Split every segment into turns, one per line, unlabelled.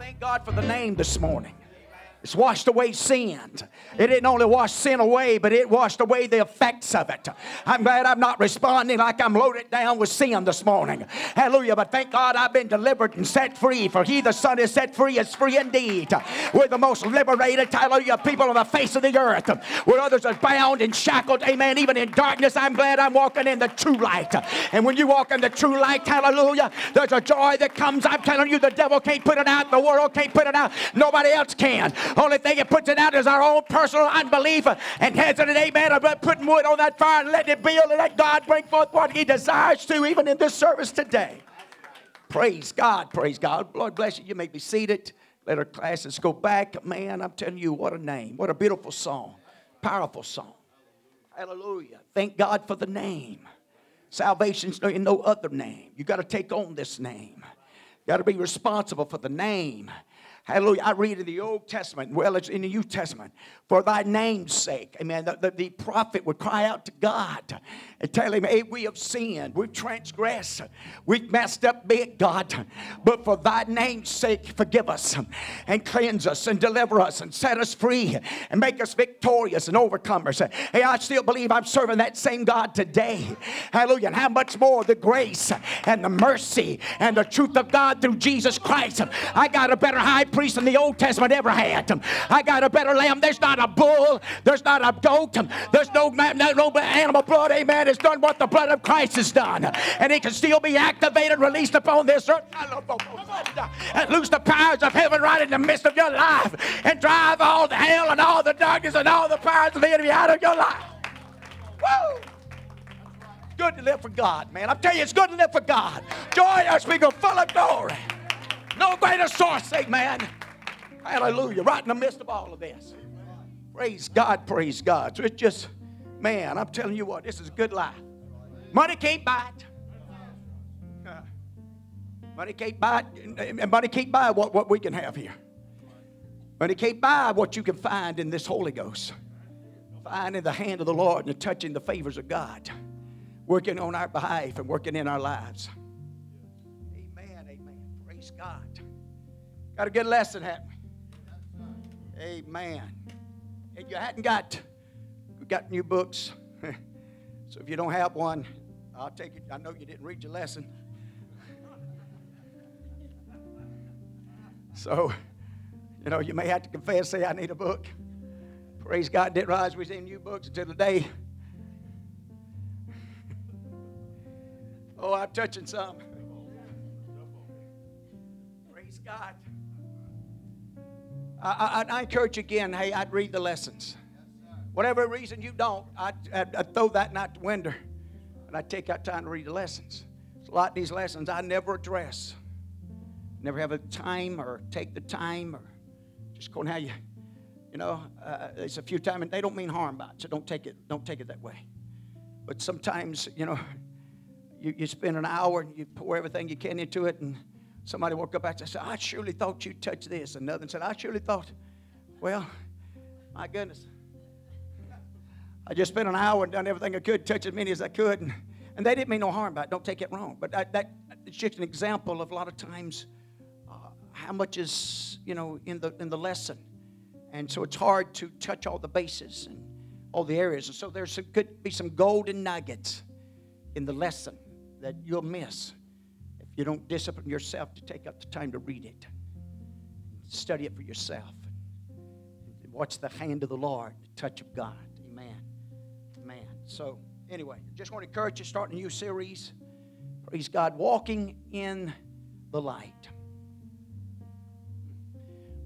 thank God for the name this morning. It's washed away sin. It didn't only wash sin away, but it washed away the effects of it. I'm glad I'm not responding like I'm loaded down with sin this morning. Hallelujah. But thank God I've been delivered and set free. For he, the Son, is set free, is free indeed. We're the most liberated, hallelujah, people on the face of the earth. Where others are bound and shackled, amen, even in darkness, I'm glad I'm walking in the true light. And when you walk in the true light, hallelujah, there's a joy that comes. I'm telling you, the devil can't put it out, the world can't put it out, nobody else can. Only thing that puts it out is our own personal unbelief and hesitant, amen, about putting wood on that fire and letting it build and let God bring forth what He desires to, even in this service today. Praise God, praise God. Lord bless you. You may be seated. Let our classes go back. Man, I'm telling you, what a name. What a beautiful song. Powerful song. Hallelujah. Thank God for the name. Salvation's in no other name. You got to take on this name. Got to be responsible for the name. Hallelujah. I read in the Old Testament, well, it's in the New Testament, for thy name's sake. Amen. The, the, the prophet would cry out to God and tell him, hey, we have sinned, we've transgressed, we've messed up big, God. But for thy name's sake, forgive us and cleanse us and deliver us and set us free and make us victorious and overcomers. Hey, I still believe I'm serving that same God today. Hallelujah. And how much more the grace and the mercy and the truth of God through Jesus Christ. I got a better high priest in the Old Testament ever had. I got a better lamb. There's not a bull, there's not a goat, there's no, no, no animal blood. Amen has done what the blood of Christ has done. And it can still be activated, released upon this earth. And loose the powers of heaven right in the midst of your life. And drive all the hell and all the darkness and all the powers of the enemy out of your life. Woo! Good to live for God, man. I'm telling you, it's good to live for God. Joy us, we go full of glory. No greater source, amen. Hallelujah. Right in the midst of all of this. Praise God, praise God. So it's just Man, I'm telling you what, this is a good life. Money can't buy it. Money can't buy it, and money can't buy what, what we can have here. Money can't buy what you can find in this Holy Ghost. Find in the hand of the Lord and touching the favors of God. Working on our behalf and working in our lives. Amen, amen. Praise God. Got a good lesson, haven't we? Amen. And you hadn't got got new books. so if you don't have one, I'll take it. I know you didn't read your lesson. so, you know, you may have to confess, say, I need a book. Praise God, didn't we was in new books until today. oh, I'm touching some. Praise God. I, I, I encourage you again, hey, I'd read the lessons. Whatever reason you don't, I, I, I throw that night window and I take out time to read the lessons. So a lot of these lessons I never address. Never have a time or take the time or just going how you, you know, uh, it's a few times and they don't mean harm by it, so don't take it, don't take it that way. But sometimes, you know, you, you spend an hour and you pour everything you can into it and somebody woke up after and said, I surely thought you touched this. Another said, I surely thought, well, my goodness. I just spent an hour and done everything I could, touch as many as I could. And, and they didn't mean no harm by it. Don't take it wrong. But that, that it's just an example of a lot of times uh, how much is, you know, in the, in the lesson. And so it's hard to touch all the bases and all the areas. And so there's could be some golden nuggets in the lesson that you'll miss you don't discipline yourself to take up the time to read it, study it for yourself, watch the hand of the Lord, the touch of God. Amen. Amen. So, anyway, just want to encourage you starting a new series. Praise God, walking in the light.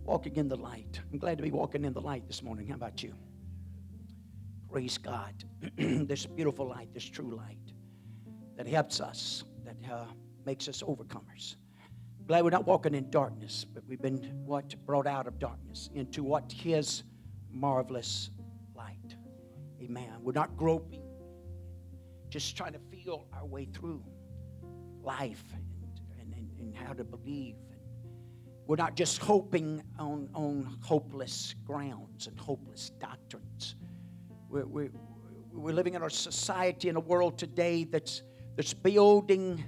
Walking in the light. I'm glad to be walking in the light this morning. How about you? Praise God. this beautiful light, this true light that helps us, that uh, makes us overcomers. Glad we're not walking in darkness, but we've been what brought out of darkness into what His marvelous light. Amen. We're not groping, just trying to feel our way through life and, and, and how to believe. We're not just hoping on, on hopeless grounds and hopeless doctrines. We're, we're, we're living in our society, in a world today that's, that's building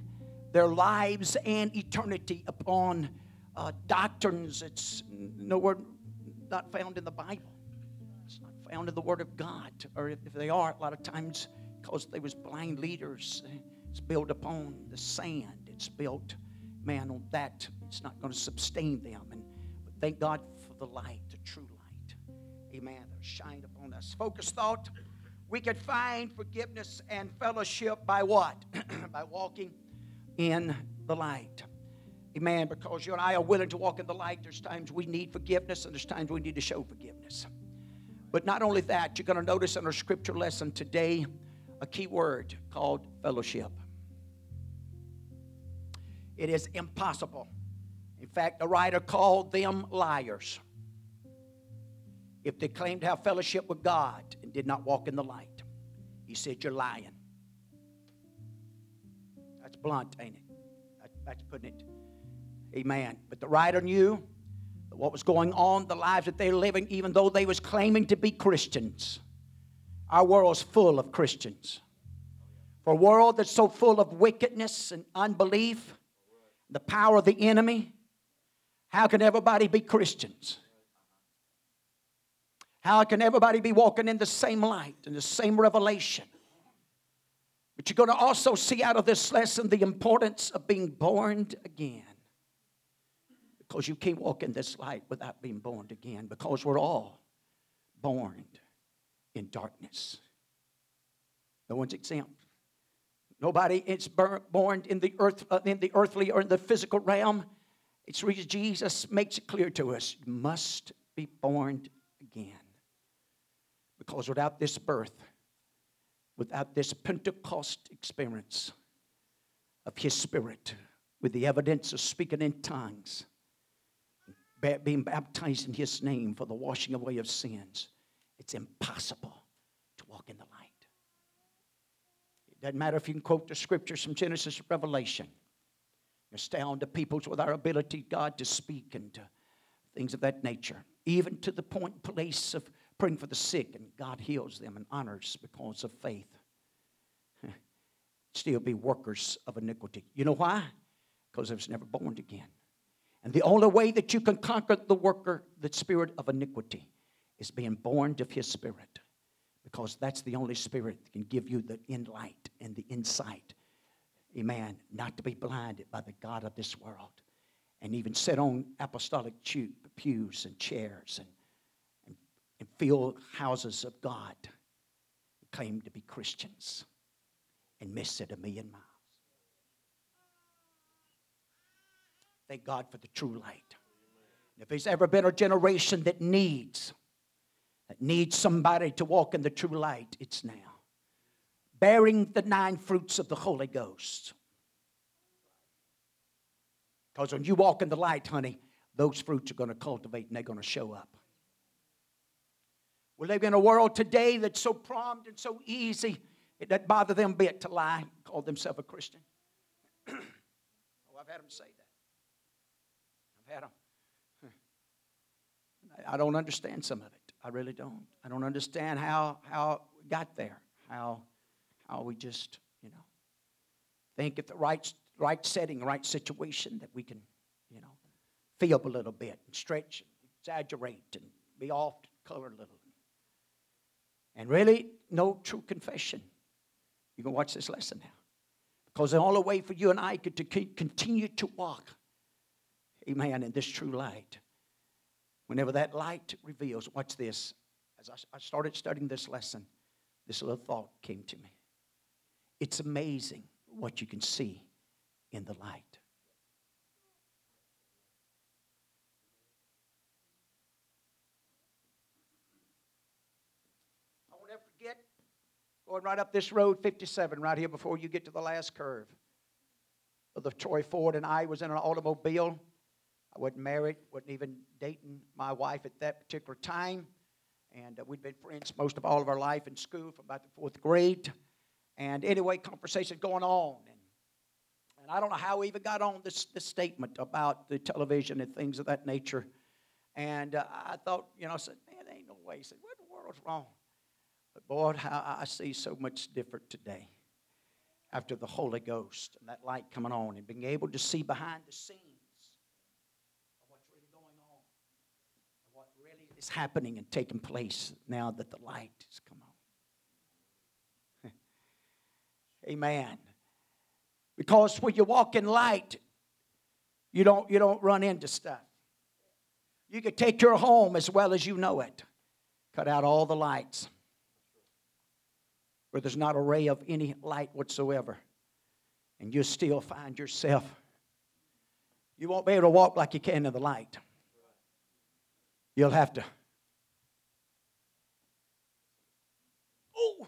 their lives and eternity upon uh, doctrines. It's nowhere not found in the Bible. It's not found in the Word of God. Or if they are, a lot of times because they was blind leaders, it's built upon the sand. It's built, man, on that. It's not going to sustain them. And but thank God for the light, the true light. Amen. That shined upon us. Focus thought. We can find forgiveness and fellowship by what? by walking in the light. Amen. Because you and I are willing to walk in the light. There's times we need forgiveness and there's times we need to show forgiveness. But not only that, you're going to notice in our scripture lesson today a key word called fellowship. It is impossible. In fact, the writer called them liars if they claimed to have fellowship with God and did not walk in the light. He said, You're lying. Blunt, ain't it? That's putting it. Amen. But the writer knew what was going on, the lives that they were living, even though they was claiming to be Christians. Our world's full of Christians. For a world that's so full of wickedness and unbelief, the power of the enemy, how can everybody be Christians? How can everybody be walking in the same light and the same revelation? But you're going to also see out of this lesson the importance of being born again. Because you can't walk in this light without being born again, because we're all born in darkness. No one's exempt. Nobody is born in the earth, uh, in the earthly or in the physical realm. It's Jesus makes it clear to us: you must be born again. Because without this birth, without this Pentecost experience of His Spirit, with the evidence of speaking in tongues, being baptized in His name for the washing away of sins, it's impossible to walk in the light. It doesn't matter if you can quote the scriptures from Genesis to Revelation. Astound the peoples with our ability, God, to speak and to things of that nature, even to the point place of praying for the sick, and God heals them and honors because of faith. Still be workers of iniquity. You know why? Because they was never born again. And the only way that you can conquer the worker, the spirit of iniquity, is being born of his spirit. Because that's the only spirit that can give you the inlight and the insight. Amen. Not to be blinded by the God of this world. And even sit on apostolic pews and chairs and, and, and fill houses of God. Claim to be Christians and miss it a million miles. Thank God for the true light. If there's ever been a generation that needs, that needs somebody to walk in the true light, it's now. Bearing the nine fruits of the Holy Ghost. Because when you walk in the light, honey, those fruits are going to cultivate and they're going to show up. We live in a world today that's so prompt and so easy, it doesn't bother them a bit to lie, call themselves a Christian. oh, I've had them say that. I've had them. I don't understand some of it. I really don't. I don't understand how how we got there. How how we just you know think if the right right setting, right situation that we can you know feel up a little bit and stretch, and exaggerate, and be off color a little. And really, no true confession. You can watch this lesson now. Because the only way for you and I to continue to walk, amen, in this true light Whenever that light reveals, watch this. As I started studying this lesson, this little thought came to me. It's amazing what you can see in the light. I won't ever forget going right up this road 57, right here before you get to the last curve. The Troy Ford and I was in an automobile I wasn't married, wasn't even dating my wife at that particular time. And uh, we'd been friends most of all of our life in school from about the fourth grade. And anyway, conversation going on. And, and I don't know how we even got on this, this statement about the television and things of that nature. And uh, I thought, you know, I said, man, there ain't no way. He said, what in the world's wrong? But boy, I see so much different today after the Holy Ghost and that light coming on and being able to see behind the scenes of what's really going on and what really is happening and taking place now that the light has come on. Amen. Because when you walk in light, you don't, you don't run into stuff. You can take your home as well as you know it. Cut out all the lights where there's not a ray of any light whatsoever. And you still find yourself, you won't be able to walk like you can in the light. You'll have to. Oh!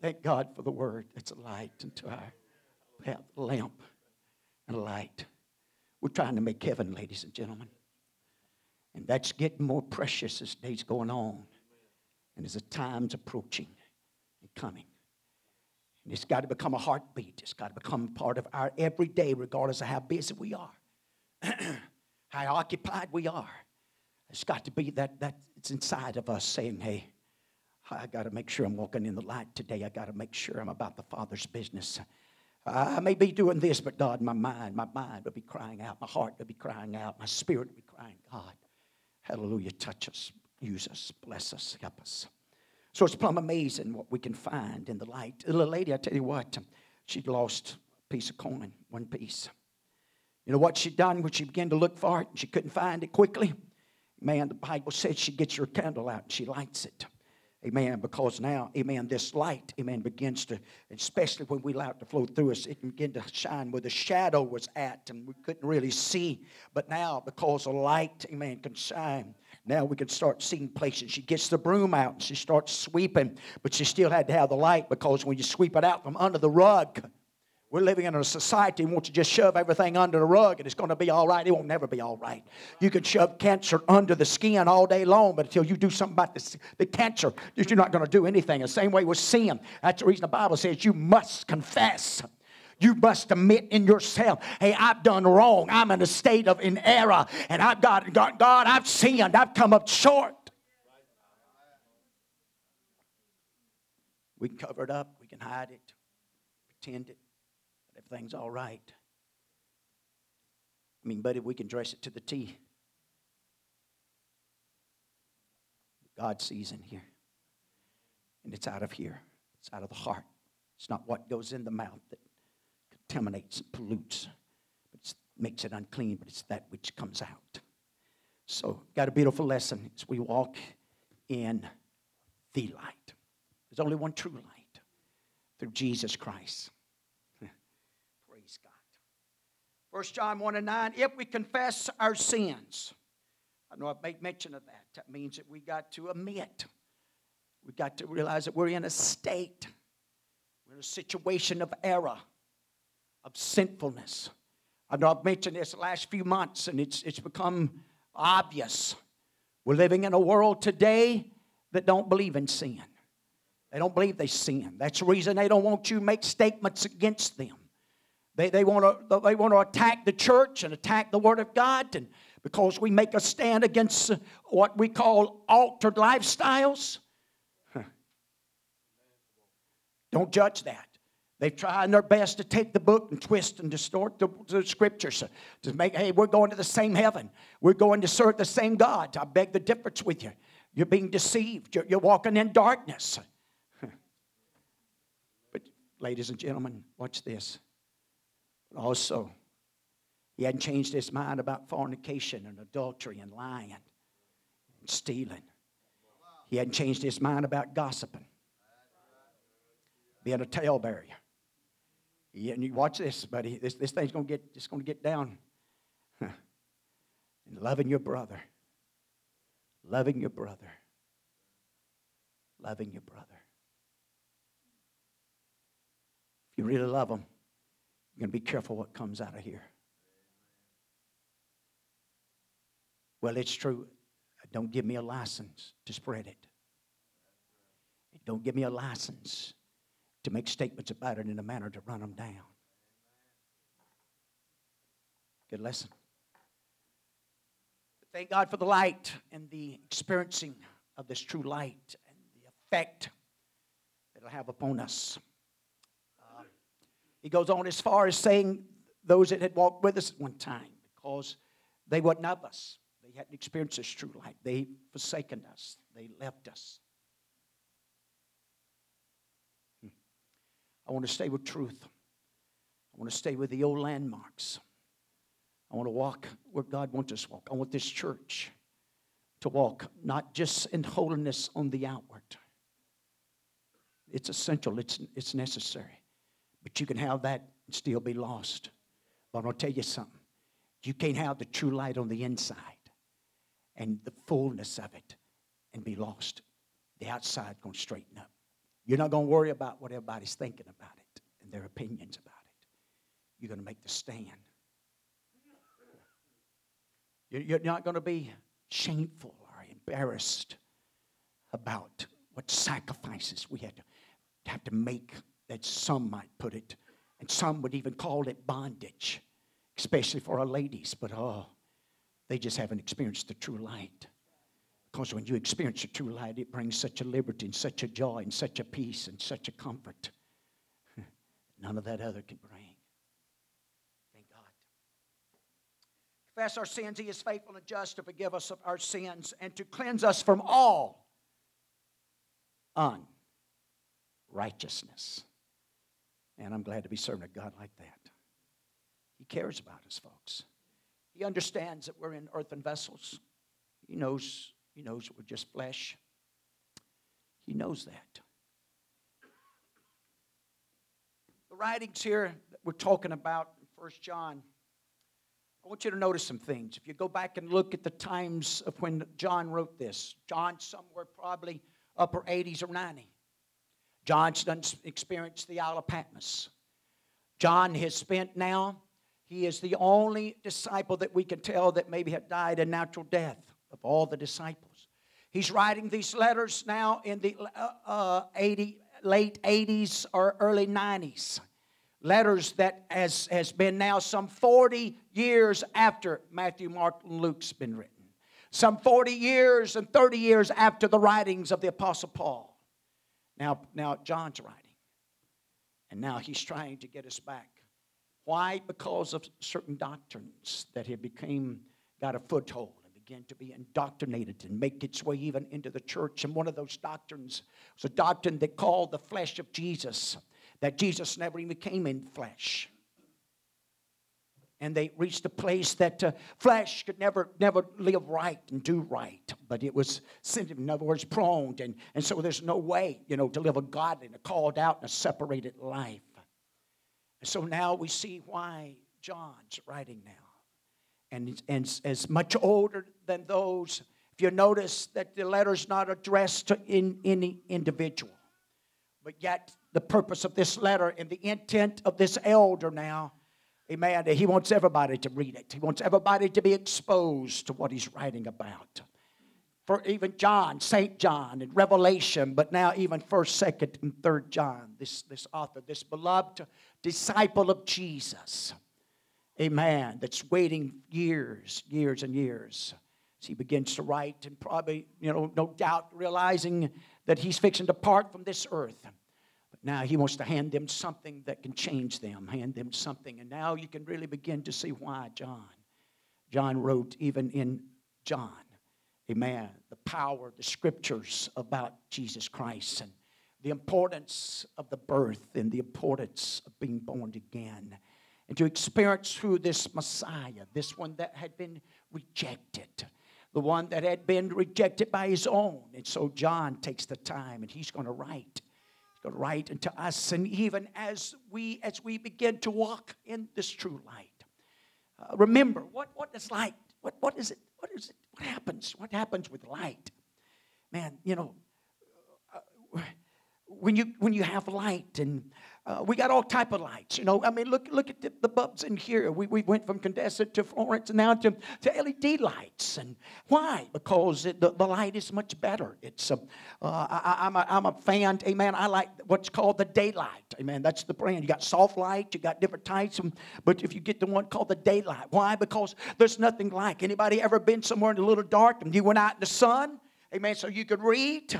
Thank God for the word. It's a light into our path, lamp and light. We're trying to make heaven, ladies and gentlemen. And that's getting more precious as days going on. And as the time's approaching and coming. And it's got to become a heartbeat. It's got to become part of our everyday, regardless of how busy we are, how occupied we are. It's got to be that, that it's inside of us saying, hey, I got to make sure I'm walking in the light today. I got to make sure I'm about the Father's business. I may be doing this, but God, my mind, my mind will be crying out. My heart will be crying out. My spirit will be crying, God, hallelujah, touch us, use us, bless us, help us. So it's plumb amazing what we can find in the light. The little lady, I tell you what, she'd lost a piece of coin, one piece. You know what she'd done when she began to look for it and she couldn't find it quickly? Man, the Bible says she gets her candle out and she lights it. Amen. Because now, amen, this light, amen, begins to, especially when we allow it to flow through us, it can begin to shine where the shadow was at and we couldn't really see. But now, because the light, amen, can shine, now we can start seeing places. She gets the broom out and she starts sweeping, but she still had to have the light because when you sweep it out from under the rug, we're living in a society that wants to just shove everything under the rug and it's going to be all right. It won't never be all right. You can shove cancer under the skin all day long, but until you do something about the, the cancer, you're not going to do anything. The same way with sin. That's the reason the Bible says you must confess. You must admit in yourself, hey, I've done wrong. I'm in a state of in error. And I've got, God, God, I've sinned. I've come up short. We can cover it up. We can hide it, pretend it everything's all right. I mean, buddy, we can dress it to the T. God sees in here. And it's out of here, it's out of the heart. It's not what goes in the mouth that contaminates and pollutes, but it makes it unclean, but it's that which comes out. So, got a beautiful lesson as we walk in the light. There's only one true light through Jesus Christ. 1 John 1 and 9, if we confess our sins. I know I've made mention of that. That means that we got to admit. We got to realize that we're in a state, we're in a situation of error, of sinfulness. I know I've mentioned this the last few months, and it's, it's become obvious. We're living in a world today that don't believe in sin. They don't believe they sin. That's the reason they don't want you to make statements against them. They, they, want to, they want to attack the church and attack the Word of God, and because we make a stand against uh, what we call altered lifestyles. Don't judge that. They've tried their best to take the book and twist and distort the, the, scriptures uh, to make, hey, we're going to the same heaven. We're going to serve the same God. I beg the difference with you. You're being deceived. You're, you're walking in darkness. but, ladies and gentlemen, watch this. Also, he hadn't changed his mind about fornication and adultery and lying and stealing. He hadn't changed his mind about gossiping, being a talebearer. He, and you watch this, buddy. This, this thing's going to get, it's to get down. and loving your brother. Loving your brother. Loving your brother. If you really love him, you're going to be careful what comes out of here. Well, it's true. Don't give me a license to spread it. Don't give me a license to make statements about it in a manner to run them down. Good lesson. Thank God for the light and the experiencing of this true light and the effect it'll have upon us. He goes on as far as saying those that had walked with us at one time because they wasn't of us. They hadn't experienced this true light. They forsaken us. They left us. Hmm. I want to stay with truth. I want to stay with the old landmarks. I want to walk where God wants us to walk. I want this church to walk not just in holiness on the outward. It's essential, it's, it's necessary. But you can have that and still be lost. But I'm going to tell you something. You can't have the true light on the inside and the fullness of it and be lost. The outside going to straighten up. You're not going to worry about what everybody's thinking about it and their opinions about it. You're going to make the stand. You're not going to be shameful or embarrassed about what sacrifices we had to have to make, that some might put it, and some would even call it bondage, especially for our ladies. But oh, they just haven't experienced the true light. Because when you experience the true light, it brings such a liberty and such a joy and such a peace and such a comfort. None of that other can bring. Thank God. Confess our sins, He is faithful and just to forgive us of our sins and to cleanse us from all unrighteousness. And I'm glad to be serving a God like that. He cares about us, folks. He understands that we're in earthen vessels. He knows, he knows we're just flesh. He knows that. The writings here that we're talking about in 1 John I want you to notice some things. If you go back and look at the times of when John wrote this, John somewhere probably upper 80s or 90. John's done experienced the Isle of Patmos. John has spent now, he is the only disciple that we can tell that maybe had died a natural death of all the disciples. He's writing these letters now in the uh, uh, 80, late 80s or early 90s letters that has, has been now some 40 years after Matthew, Mark, and Luke's been written. Some 40 years and 30 years after the writings of the Apostle Paul. Now, now John's writing. And now he's trying to get us back. Why? Because of certain doctrines that had became, got a foothold and began to be indoctrinated and make its way even into the church. And one of those doctrines was a doctrine that called the flesh of Jesus that Jesus never even came in flesh. And they reached a place that uh, flesh could never, never live right and do right, but it was, sent in other words, prone. And, and so there's no way, you know, to live a godly and a called out and a separated life. And so now we see why John's writing now. And, and as much older than those, if you notice that the letter's not addressed to in, any individual, but yet the purpose of this letter and the intent of this elder now. Amen. He wants everybody to read it. He wants everybody to be exposed to what he's writing about. For even John, St. John, and Revelation, but now even 1st, 2nd, and 3rd John, this, this author, this beloved disciple of Jesus. Amen. That's waiting years, years, and years. As he begins to write, and probably, you know, no doubt realizing that he's fixing to part from this earth. Now he wants to hand them something that can change them, hand them something. And now you can really begin to see why John. John wrote even in John, amen, the power, of the scriptures about Jesus Christ and the importance of the birth and the importance of being born again. And to experience who this Messiah, this one that had been rejected, the one that had been rejected by his own. And so John takes the time and he's going to write right into us and even as we as we begin to walk in this true light. Uh, remember what what is light? What what is it? What is it? What happens? What happens with light? Man you know uh, when you when you have light and uh, we got all type of lights, you know. I mean, look look at the, the bulbs in here. We, we went from condensate to fluorescent now to, to LED lights. And why? Because it, the, the light is much better. It's a, uh, I, I'm, a, I'm a fan, amen. I like what's called the daylight, amen. That's the brand. You got soft light, you got different types, but if you get the one called the daylight, why? Because there's nothing like. Anybody ever been somewhere in a little dark and you went out in the sun, amen, so you could read?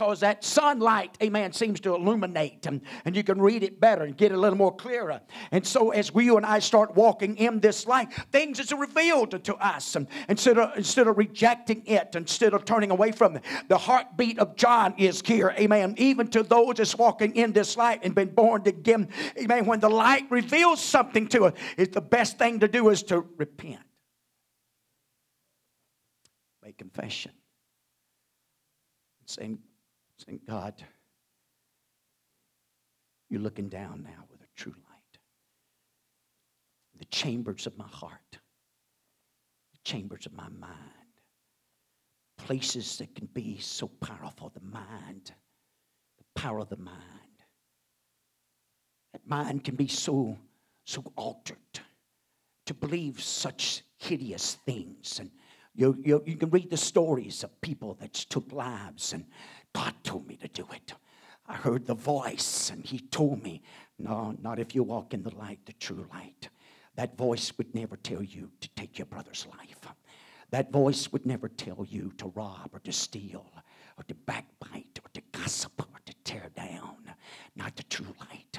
Because that sunlight, amen, seems to illuminate and, and you can read it better and get a little more clearer. And so as we, you and I start walking in this light, things is revealed to us. And instead of, instead of rejecting it, instead of turning away from it, the heartbeat of John is here, amen. Even to those that's walking in this light and been born again, amen. When the light reveals something to us, it's the best thing to do is to repent. Make confession. Saying, saying, God, you're looking down now with a true light. The chambers of my heart, the chambers of my mind, places that can be so powerful the mind, the power of the mind. That mind can be so, so altered to believe such hideous things and you, you, you can read the stories of people that took lives, and God told me to do it. I heard the voice, and He told me, No, not if you walk in the light, the true light. That voice would never tell you to take your brother's life. That voice would never tell you to rob or to steal or to backbite or to gossip or to tear down. Not the true light.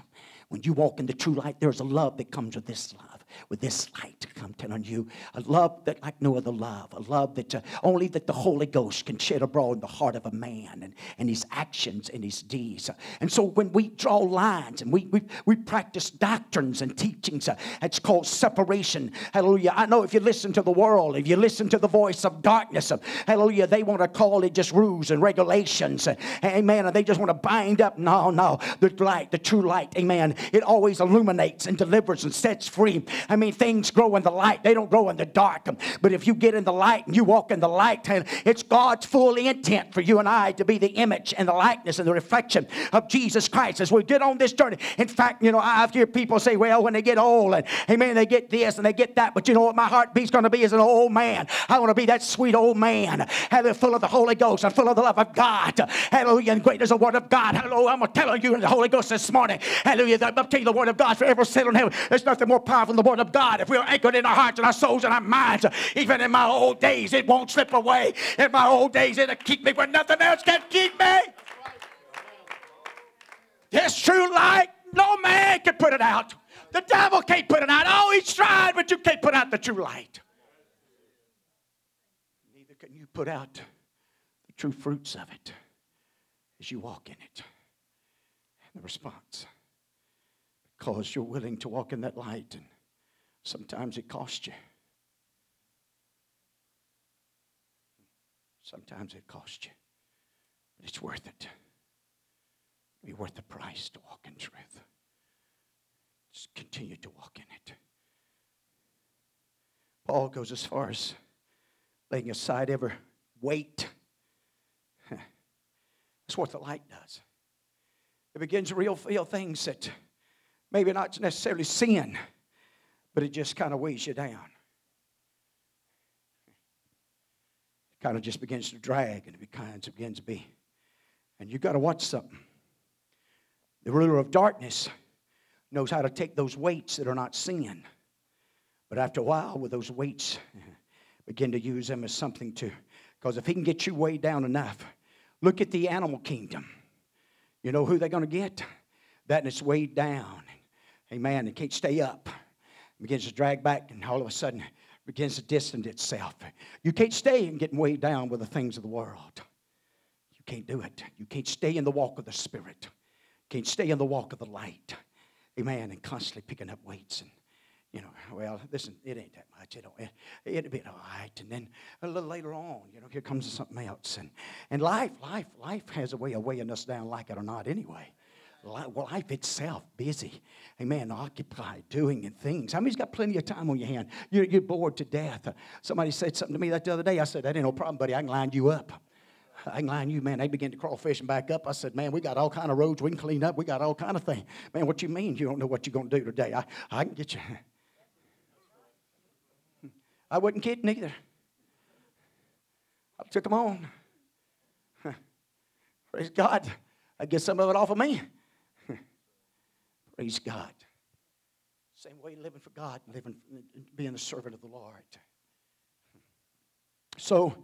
When you walk in the true light, there's a love that comes with this love with this light. I'm telling you, a love that like no other love, a love that uh, only that the Holy Ghost can shed abroad in the heart of a man and, and his actions and his deeds. And so when we draw lines and we, we, we practice doctrines and teachings, uh, it's called separation. Hallelujah. I know if you listen to the world, if you listen to the voice of darkness, uh, hallelujah, they want to call it just rules and regulations. Uh, amen. And they just want to bind up. No, no. The light, the true light, amen. It always illuminates and delivers and sets free. I mean, things grow in the light, they don't grow in the dark. But if you get in the light and you walk in the light, it's God's full intent for you and I to be the image and the likeness and the reflection of Jesus Christ as we get on this journey. In fact, you know, I've hear people say, well, when they get old, and amen, they get this and they get that. But you know what my heartbeat's going to be as an old man? I want to be that sweet old man, having full of the Holy Ghost and full of the love of God. Hallelujah. And great is the word of God. Hallelujah. I'm telling you in the Holy Ghost this morning. Hallelujah. You the word of God forever settled in heaven. There's nothing more powerful than the word of God, if we're anchored in our hearts and our souls and our minds, even in my old days, it won't slip away. In my old days, it'll keep me where nothing else can keep me. This true light, no man can put it out. The devil can't put it out. Oh, he's tried, but you can't put out the true light. Neither can you put out the true fruits of it as you walk in it. And the response because you're willing to walk in that light, and sometimes it costs you. Sometimes it costs you, but it's worth it. Be worth the price to walk in truth. Just continue to walk in it. Paul goes as far as laying aside every weight. That's what the light does. It begins to reveal things that Maybe not necessarily sin, but it just kind of weighs you down. It kind of just begins to drag and it kind of begins to be. And you've got to watch something. The ruler of darkness knows how to take those weights that are not sin. But after a while, with those weights, begin to use them as something to, because if he can get you weighed down enough, look at the animal kingdom. You know who they're going to get? That and it's weighed down. Amen. It can't stay up. It begins to drag back, and all of a sudden begins to distance itself. You can't stay and get weighed down with the things of the world. You can't do it. You can't stay in the walk of the Spirit. You can't stay in the walk of the light. Amen. And constantly picking up weights and you know, well, listen, it ain't that much. It it, it'll be all right. And then a little later on, you know, here comes something else. And, and life, life, life has a way of weighing us down, like it or not, anyway life itself busy. Amen. Occupied doing and things. How many's got plenty of time on your hand? You're, you're bored to death. Somebody said something to me that the other day. I said, That ain't no problem, buddy. I can line you up. I can line you, man. They begin to crawl fishing back up. I said, man, we got all kind of roads we can clean up. We got all kind of things. Man, what you mean you don't know what you're going to do today? I, I can get you. I wasn't kidding either. I took them on. Praise God. I get some of it off of me. Praise God. Same way living for God, living, being a servant of the Lord. So,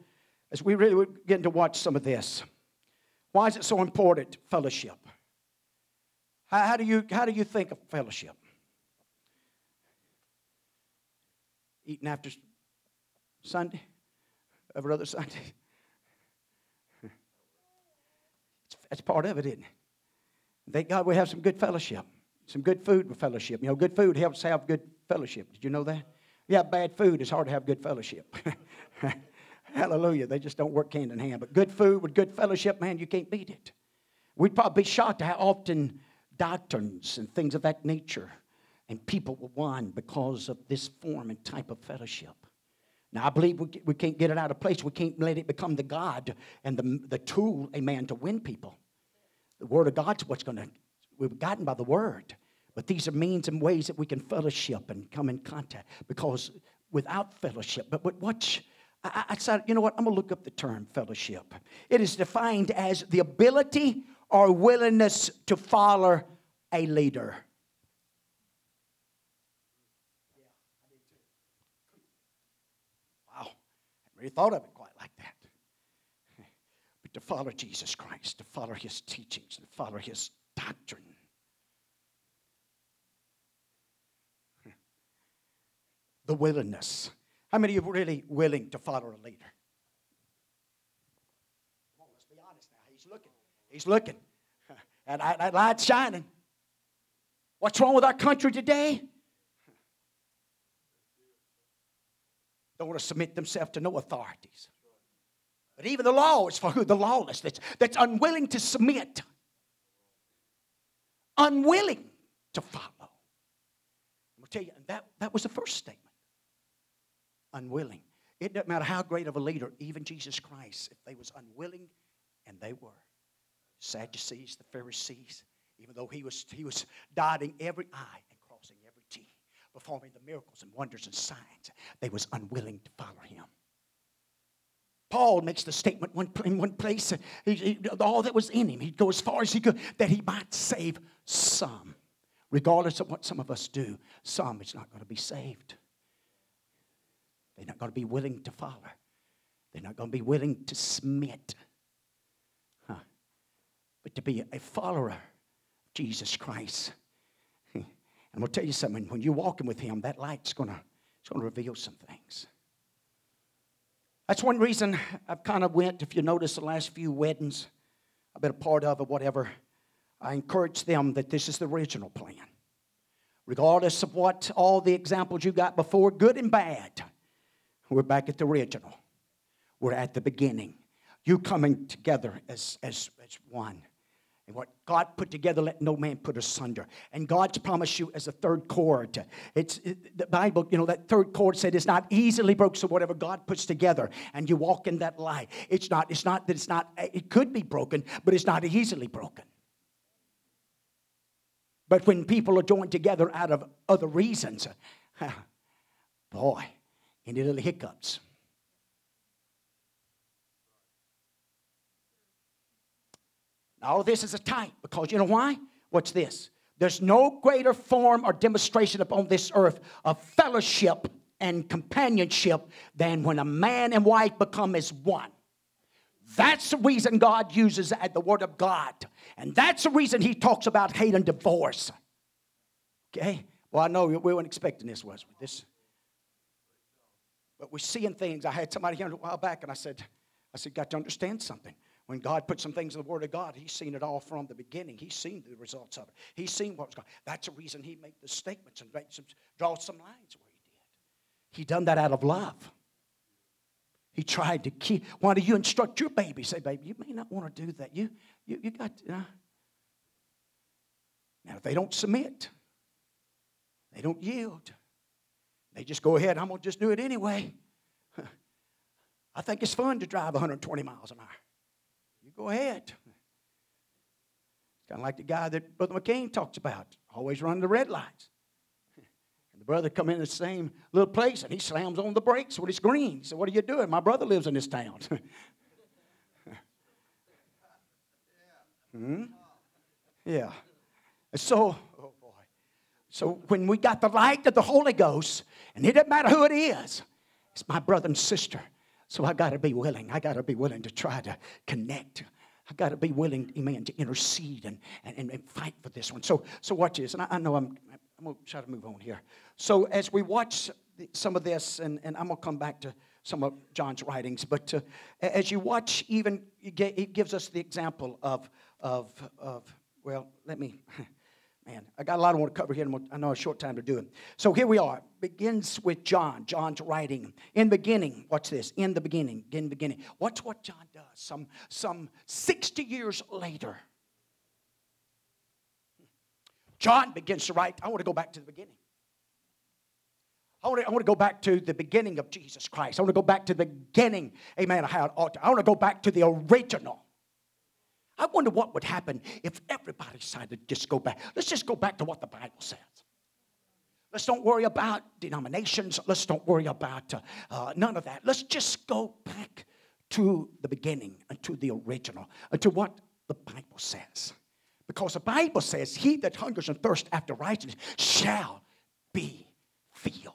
as we really begin to watch some of this, Why is it so important? Fellowship. How, how, do you, how do you think of fellowship? Eating after Sunday? Every other Sunday? That's part of it, isn't it? Thank God we have some good fellowship, some good food with fellowship. You know, good food helps have good fellowship. Did you know that? Yeah, bad food, it's hard to have good fellowship. Hallelujah. They just don't work hand in hand. But good food with good fellowship, man, you can't beat it. We'd probably be shocked how often doctrines and things of that nature and people were won because of this form and type of fellowship. Now, I believe we, we can't get it out of place. We can't let it become the God and the, the tool, amen, to win people. The Word of God's what's going to, we've gotten by the Word. But these are means and ways that we can fellowship and come in contact because without fellowship, but, but watch, I, I said, you know what? I'm going to look up the term fellowship. It is defined as the ability or willingness to follow a leader. Wow, I really thought of it quite like that. But to follow Jesus Christ, to follow his teachings, to follow his doctrine. The willingness. How many of you are really willing to follow a leader? Come on, let's be honest now. He's looking. He's looking. And that light's shining. What's wrong with our country today? Don't want to submit themselves to no authorities. But even the law is for who? The lawless that's, that's unwilling to submit, unwilling to follow. I'm going to tell you, that, that was the first statement. Unwilling. It doesn't matter how great of a leader, even Jesus Christ, if they was unwilling, and they were. Sadducees, the Pharisees, even though he was, he was dotting every I and crossing every T, performing the miracles and wonders and signs, they was unwilling to follow him. Paul makes the statement one, in one place, uh, he, he, all that was in him, he'd go as far as he could, that he might save some. Regardless of what some of us do, some is not going to be saved. They're not going to be willing to follow. They're not going to be willing to submit. Huh. But to be a follower of Jesus Christ. And I'm going to tell you something. When you're walking with Him, that light's going to, it's going to reveal some things. That's one reason I've kind of went, if you notice the last few weddings I've been a part of or whatever, I encourage them that this is the original plan. Regardless of what all the examples you got before, good and bad, we're back at the original. We're at the beginning. You coming together as, as, as one. And what God put together, let no man put asunder. And God's promised you as a third cord. It's it, the Bible, you know, that third cord said it's not easily broke. So whatever God puts together, and you walk in that light, it's not. It's not that it's not. It could be broken, but it's not easily broken. But when people are joined together out of other reasons, boy, any little hiccups All this is a type because you know why? What's this? There's no greater form or demonstration upon this earth of fellowship and companionship than when a man and wife become as one. That's the reason God uses the word of God. And that's the reason he talks about hate and divorce. Okay? Well, I know we weren't expecting this, was we? This. But we're seeing things. I had somebody here a while back, and I said, I said, got to understand something. When God put some things in the Word of God, He's seen it all from the beginning. He's seen the results of it. He's seen what's going. That's the reason He made the statements and some, draw some lines where He did. He done that out of love. He tried to keep. Why do you instruct your baby? Say, baby, you may not want to do that. You, you, you got. Uh. Now, if they don't submit, they don't yield. They just go ahead. I'm gonna just do it anyway. I think it's fun to drive 120 miles an hour. Go ahead. Kind of like the guy that Brother McCain talks about, always running the red lights. And the brother come in the same little place and he slams on the brakes when it's green. He said, What are you doing? My brother lives in this town. hmm? Yeah. So, oh boy. So when we got the light of the Holy Ghost, and it doesn't matter who it is, it's my brother and sister so I got to be willing. I got to be willing to try to connect. I got to be willing, amen, to intercede and, and, and fight for this one. So, so watch this. And I, I know I'm, I'm going to try to move on here. So as we watch some of this, and, and I'm going to come back to some of John's writings, but uh, as you watch, even it gives us the example of, of, of well, let me, man, I got a lot I want to cover here, I know a short time to do it. So here we are. Begins with John. John's writing. In beginning, watch this. In the beginning. In the beginning. Watch what John does. Some, some 60 years later, John begins to write. I want to go back to the beginning. I want, to, I want to go back to the beginning of Jesus Christ. I want to go back to the beginning, amen, how it ought to. I want to go back to the original. I wonder what would happen if everybody decided to just go back. Let's just go back to what the Bible says. Let's don't worry about denominations. Let's don't worry about uh, uh, none of that. Let's just go back to the beginning and to the original and to what the Bible says. Because the Bible says, He that hungers and thirsts after righteousness shall be filled.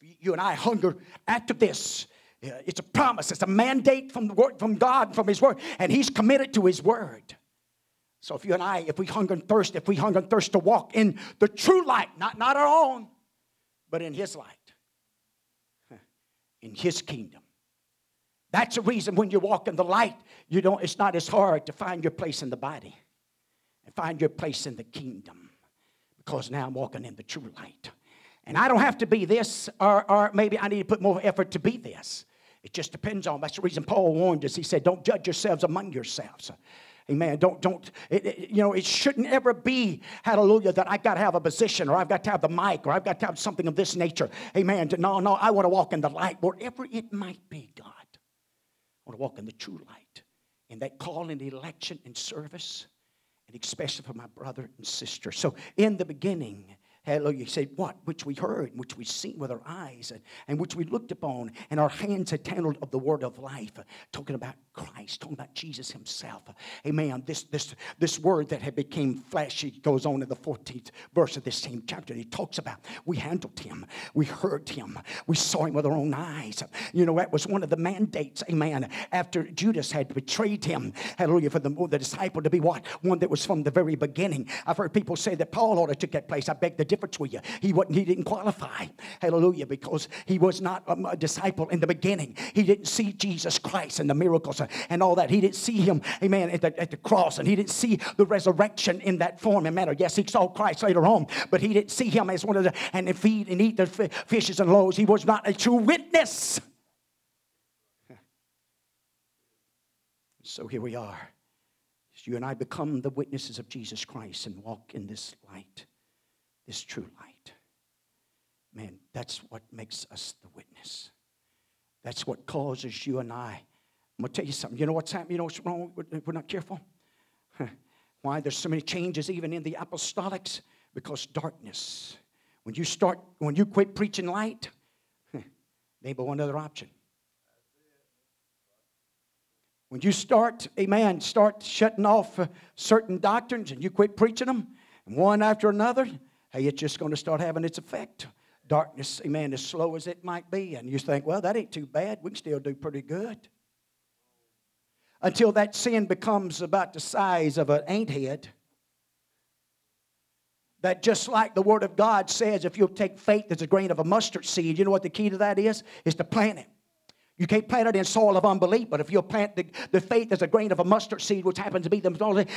You and I hunger after this. Uh, it's a promise, it's a mandate from, the word, from God, from His Word, and He's committed to His Word. So if you and I, if we hunger and thirst, if we hunger and thirst to walk in the true light, not, not our own, but in His light, in His kingdom. That's the reason when you walk in the light, you don't, it's not as hard to find your place in the body and find your place in the kingdom because now I'm walking in the true light. And I don't have to be this, or, or maybe I need to put more effort to be this. It just depends on. That's the reason Paul warned us. He said, "Don't judge yourselves among yourselves." Amen. Don't don't. It, it, you know, it shouldn't ever be, Hallelujah, that I've got to have a position, or I've got to have the mic, or I've got to have something of this nature. Amen. No, no. I want to walk in the light, wherever it might be. God, I want to walk in the true light, in that call and election and service, and especially for my brother and sister. So, in the beginning Hallelujah. He said, What? Which we heard, which we seen with our eyes, and, and which we looked upon, and our hands had handled of the word of life. Talking about Christ, talking about Jesus Himself. Amen. This this this word that had became flesh, he goes on in the 14th verse of this same chapter. He talks about we handled him, we heard him, we saw him with our own eyes. You know, that was one of the mandates, amen. After Judas had betrayed him, hallelujah, for the, the disciple to be what? One that was from the very beginning. I've heard people say that Paul ought to took that place. I beg the difference with you. He, wasn't, he didn't qualify. Hallelujah. Because he was not a disciple in the beginning. He didn't see Jesus Christ and the miracles and all that. He didn't see him, amen, at the, at the cross. And he didn't see the resurrection in that form and manner. Yes, he saw Christ later on, but he didn't see him as one of the, and feed and eat the fishes and loaves. He was not a true witness. So here we are. You and I become the witnesses of Jesus Christ and walk in this light this true light. Man, that's what makes us the witness. That's what causes you and I. I'm going to tell you something. You know what's happening? You know what's wrong? We're not careful. Why there's so many changes even in the apostolics? Because darkness. When you start, when you quit preaching light, they but one other option. When you start, amen, start shutting off uh, certain doctrines and you quit preaching them, one after another, hey, it's just going to start having its effect. Darkness, amen, as slow as it might be. And you think, well, that ain't too bad. We can still do pretty good. Until that sin becomes about the size of an ant head. That just like the Word of God says, if you'll take faith as a grain of a mustard seed, you know what the key to that is? Is to plant it. You can't plant it in soil of unbelief, but if you'll plant the, the faith as a grain of a mustard seed, which happens to be the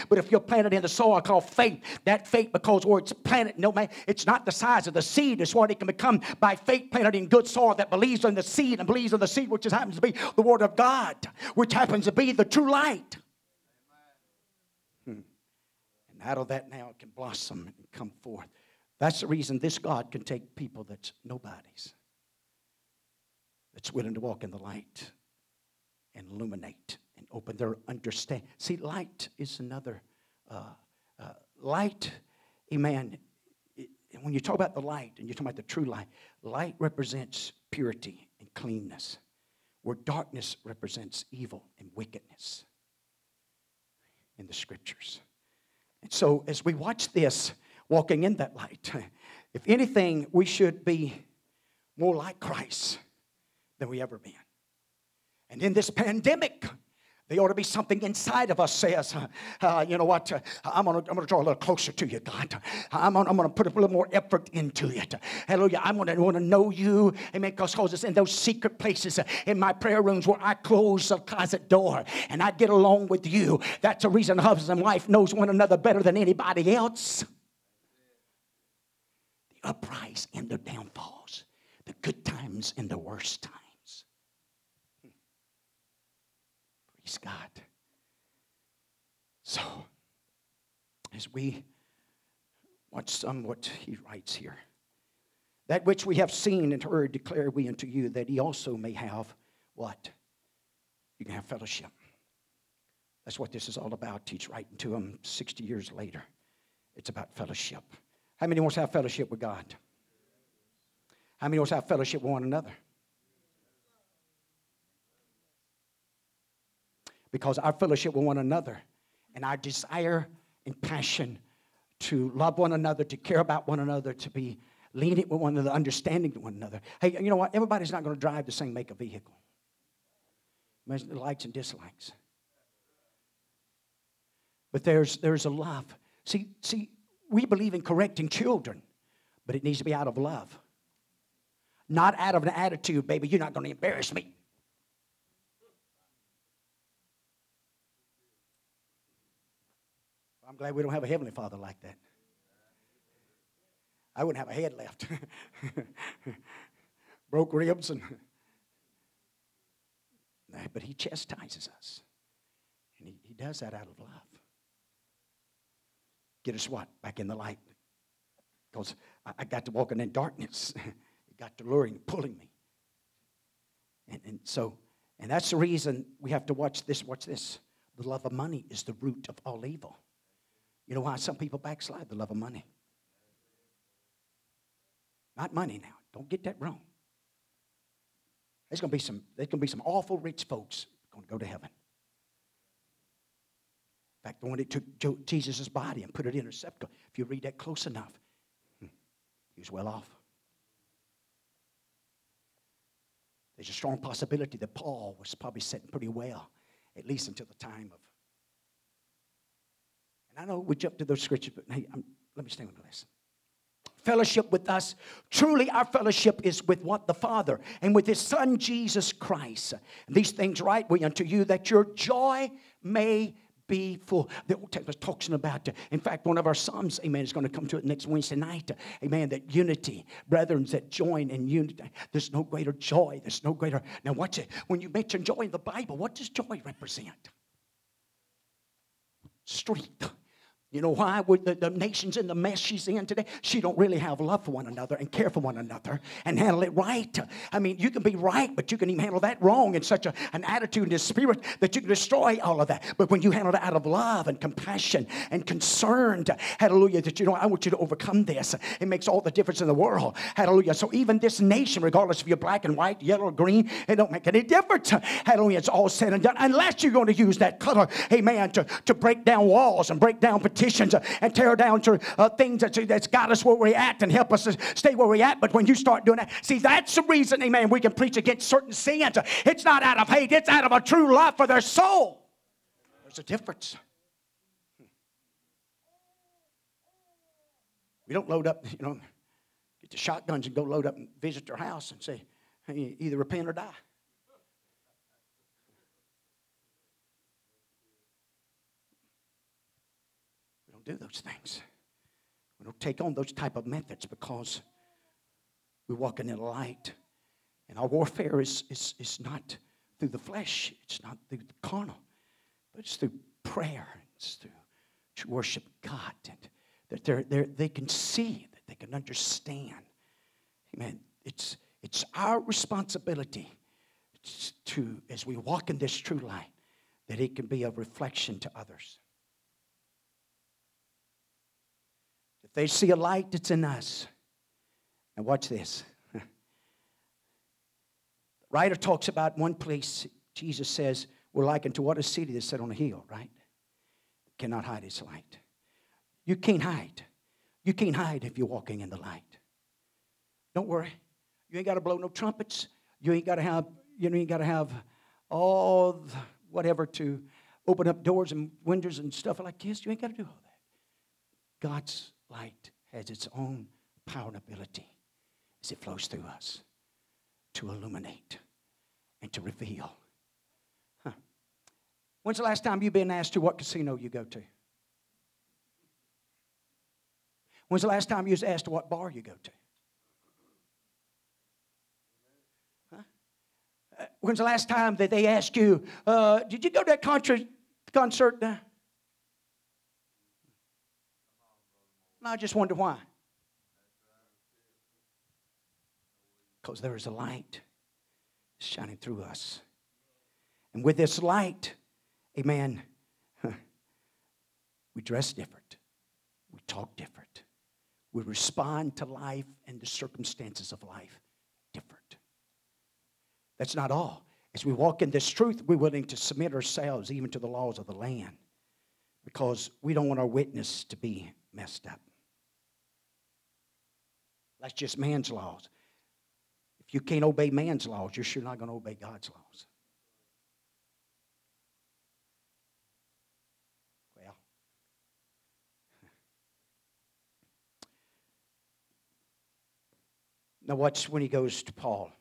but if you'll plant it in the soil called faith, that faith, because where it's planted, no man, it's not the size of the seed, it's what it can become by faith planted in good soil that believes in the seed and believes in the seed, which happens to be the word of God, which happens to be the true light. Hmm. And out of that now it can blossom and come forth. That's the reason this God can take people that's nobodies that's willing to walk in the light and illuminate and open their understanding. See, light is another uh, uh, light. Amen. when you talk about the light and you talk about the true light, light represents purity and cleanness, where darkness represents evil and wickedness in the scriptures. And so, as we watch this, walking in that light, if anything, we should be more like Christ than we ever been. And in this pandemic, There ought to be something inside of us says, uh, you know what, uh, I'm going to I'm gonna draw a little closer to you, God. I'm going I'm to put a little more effort into it. Hallelujah. I'm going to know you. Amen. Because it's in those secret places uh, in my prayer rooms where I close the closet door and I get along with you. That's the reason husband and wife knows one another better than anybody else. The uprise and the downfalls, the good times and the worst times. Praise God. So, as we watch some what he writes here, that which we have seen and heard declare we unto you, that he also may have what? You can have fellowship. That's what this is all about. He's writing to them 60 years later. It's about fellowship. How many wants to have fellowship with God? How many wants to have fellowship with one another? Because our fellowship with one another and our desire and passion to love one another, to care about one another, to be lenient with one another, understanding to one another. Hey, you know what? Everybody's not going to drive the same make of vehicle. There's likes and dislikes. But there's, there's a love. See, see, we believe in correcting children, but it needs to be out of love. Not out of an attitude, baby, you're not going to embarrass me. I'm glad we don't have a Heavenly Father like that. I wouldn't have a head left. Broke ribs and. But He chastises us. And he, he does that out of love. Get us what? Back in the light. Because I, I got to walking in darkness. it got to luring, pulling me. And, and so, and that's the reason we have to watch this. Watch this. The love of money is the root of all evil. You know why some people backslide? The love of money. Not money now. Don't get that wrong. There's going to be some, there's to be some awful rich folks going to go to heaven. In fact, the one that took Jesus' body and put it in a sepulchre, if you read that close enough, hmm, he was well off. There's a strong possibility that Paul was probably sitting pretty well, at least until the time of I know we jump to those scriptures, but hey, I'm, let me stay on the lesson. Fellowship with us. Truly, our fellowship is with what the Father and with His Son Jesus Christ. These things write we unto you that your joy may be full. The Old Testament talks about, uh, in fact, one of our Psalms, amen, is going to come to it next Wednesday night. Uh, amen, that unity, brethren that join in unity. There's no greater joy. There's no greater. Now, watch it. When you mention joy in the Bible, what does joy represent? Strength you know why? The, the nation's in the mess she's in today, she don't really have love for one another and care for one another and handle it right. I mean, you can be right, but you can even handle that wrong in such a, an attitude and a spirit that you can destroy all of that. But when you handle it out of love and compassion and concern, hallelujah, that you know, I want you to overcome this. It makes all the difference in the world. Hallelujah. So even this nation, regardless if you're black and white, yellow or green, it don't make any difference. Hallelujah. It's all said and done. Unless you're going to use that color, amen, to, to break down walls and break down petitions and tear down to uh, things that, that's got us where we're at and help us stay where we're at. But when you start doing that, see, that's the reason, amen, we can preach against certain sins. It's not out of hate, it's out of a true love for their soul. There's a difference. We don't load up, you know, get the shotguns and go load up and visit their house and say, either repent or die. Do those things. We don't take on those type of methods because we're walking in the light. And our warfare is, is, is not through the flesh, it's not through the carnal, but it's through prayer, it's through to worship God. And that they're, they're, they can see, that they can understand. Amen. It's, it's our responsibility to, as we walk in this true light, that it can be a reflection to others. If they see a light that's in us, and watch this. the writer talks about one place, Jesus says, we're likened to what a city that's set on a hill, right? Cannot hide its light. You can't hide. You can't hide if you're walking in the light. Don't worry. You ain't got to blow no trumpets. You ain't got to have, you know, you ain't got to have all whatever to open up doors and windows and stuff like this. You ain't got to do all that. God's light has its own power and ability as it flows through us to illuminate and to reveal. Huh. When's the last time you've been asked to what casino you go to? When's the last time you was asked to what bar you go to? Uh, when's the last time that they asked you, uh, did you go to that concert? concert? No, I just wonder why. Because there is a light shining through us. And with this light, amen, we dress different, we talk different, we respond to life and the circumstances of life different. That's not all. As we walk in this truth, we're willing to submit ourselves even to the laws of the land because we don't want our witness to be messed up. That's just man's laws. If you can't obey man's laws, you're sure not going to obey God's laws. Well, now watch when he goes to Paul.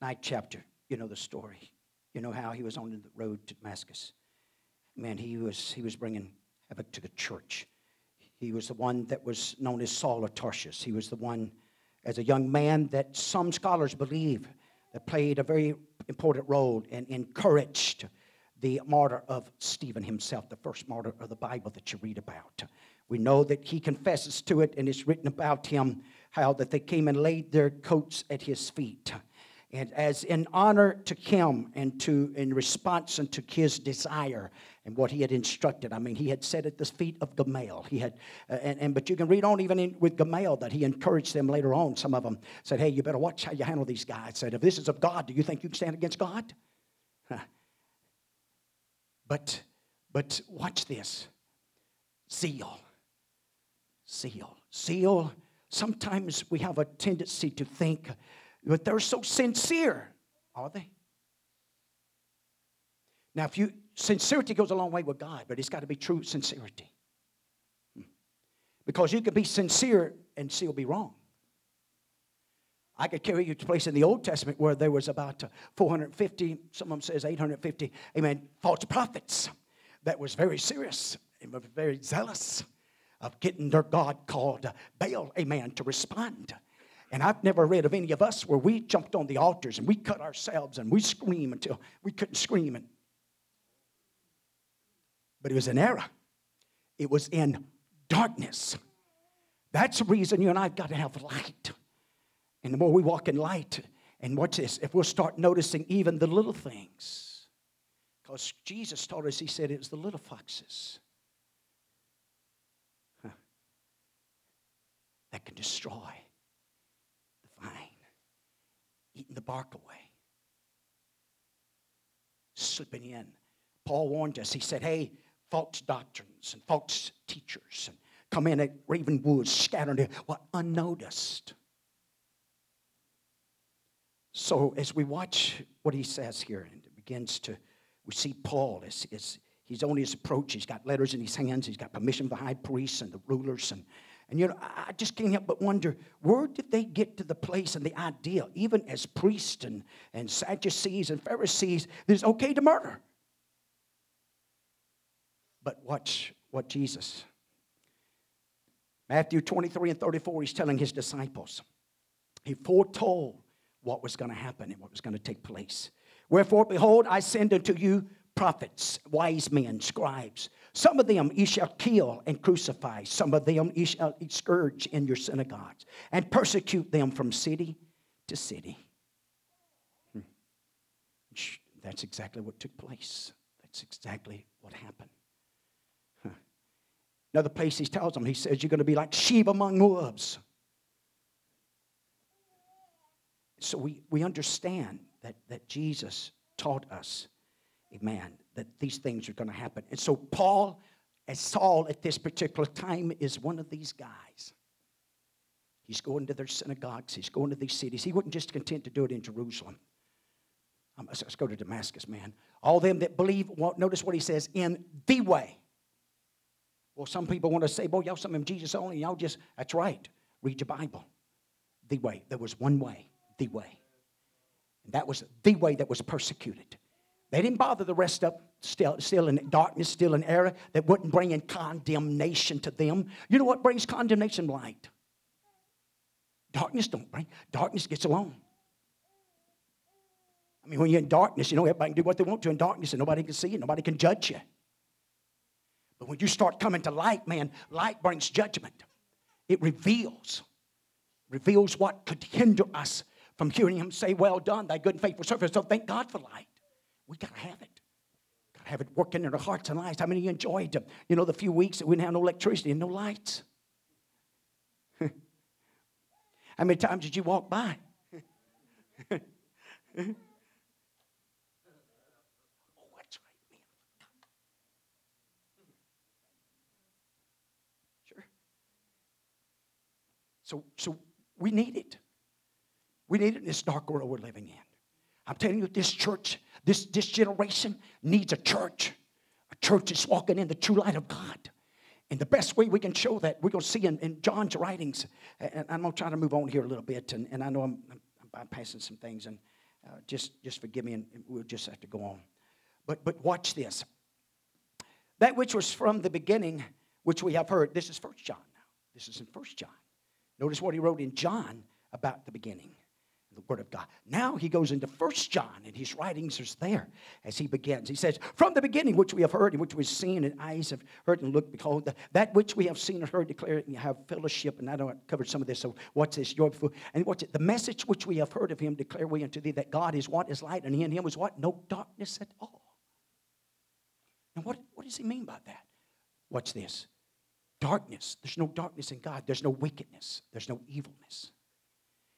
Ninth chapter. You know the story. You know how he was on the road to Damascus. Man, he was, he was bringing havoc to the church. He was the one that was known as Saul of Tarsus. He was the one as a young man that some scholars believe that played a very important role and encouraged the martyr of Stephen himself, the first martyr of the Bible that you read about. We know that he confesses to it, and it's written about him how that they came and laid their coats at his feet and as in honor to him and to in response unto his desire and what he had instructed. I mean, he had said at the feet of Gamaliel. He had, uh, and, and but you can read on even in, with Gamaliel that he encouraged them later on. Some of them said, "Hey, you better watch how you handle these guys." Said, "If this is of God, do you think you can stand against God?" But, but watch this. Zeal, zeal, zeal. Sometimes we have a tendency to think but they're so sincere, are they? Now, if you sincerity goes a long way with God, but it's got to be true sincerity. Hmm. Because you can be sincere and still be wrong. I could carry you to a place in the Old Testament where there was about 450, some of them says 850, amen, false prophets that was very serious and very zealous of getting their God called Baal, amen, to respond. And I've never read of any of us where we jumped on the altars and we cut ourselves and we scream until we couldn't scream. And, but it was an era. It was in darkness. That's the reason you and I've got to have light. And the more we walk in light, and watch this, if we'll start noticing even the little things, because Jesus told us, He said it was the little foxes huh, that can destroy the vine, eating the bark away, slipping in. Paul warned us. He said, Hey, false doctrines and false teachers and come in at Ravenwood, scattered what unnoticed. So as we watch what he says here, and it begins to, we see Paul as, as he's on his approach. He's got letters in his hands. He's got permission from the high priests and the rulers and and you know, I just can't help but wonder where did they get to the place and the idea, even as priests and, and Sadducees and Pharisees, that it's okay to murder. But watch what Jesus, Matthew 23 and 34, he's telling his disciples. He foretold what was going to happen and what was going to take place. Wherefore, behold, I send unto you prophets, wise men, scribes some of them ye shall kill and crucify. Some of them ye shall scourge in your synagogues and persecute them from city to city. Hmm. That's exactly what took place. That's exactly what happened. Another place he tells them, he says, You're going to be like sheep among wolves. So we, we understand that, that Jesus taught us, amen, that these things are going to happen. And so, Paul, as Saul at this particular time, is one of these guys. He's going to their synagogues, he's going to these cities. He wasn't just content to do it in Jerusalem. um, let's, let's go to Damascus, man. All them that believe, well, notice what he says, in the way. Well, some people want to say, boy, y'all something Jesus only. Y'all just, that's right. Read your Bible. The way. There was one way, the way. And that was the way that was persecuted. They didn't bother the rest of still, still in darkness, still in error, that wouldn't bring in condemnation to them. You know what brings condemnation? Light. Darkness don't bring. Darkness gets alone. I mean, when you're in darkness, you know, everybody can do what they want to in darkness and nobody can see you, nobody can judge you. But when you start coming to light, man, light brings judgment. It reveals, reveals what could hinder us from hearing him say, Well done, thy good and faithful servant. So thank God for light. We got to have it. Got to have it working in our hearts and lives. How many enjoyed, uh, you know, the few weeks that we didn't have no electricity and no lights? How many times did you walk by? oh, that's right, man. Sure. So, so we need it. We need it in this dark world we're living in. I'm telling you, this church this, this generation needs a church. A church that's walking in the true light of God. And the best way we can show that, we're going to see in, in John's writings, and I'm going to try to move on here a little bit, and, and I know I'm, I'm bypassing some things, and uh, just, just forgive me, and we'll just have to go on. But, but watch this. That which was from the beginning, which we have heard, this is First John now. This is in First John. Notice what he wrote in John about the beginning the Word of God. Now he goes into First John, and his writings are there as he begins. He says, From the beginning, which we have heard, and which we've seen, and eyes have heard and looked, behold, that which we have seen and heard, declare it, and have fellowship. And I know I covered some of this, so what's this? Your, and what's it? The message which we have heard of him, declare we unto thee that God is what is light, and He in him was what? No darkness at all. And what, what does he mean by that? What's this? Darkness. There's no darkness in God. There's no wickedness. There's no evilness.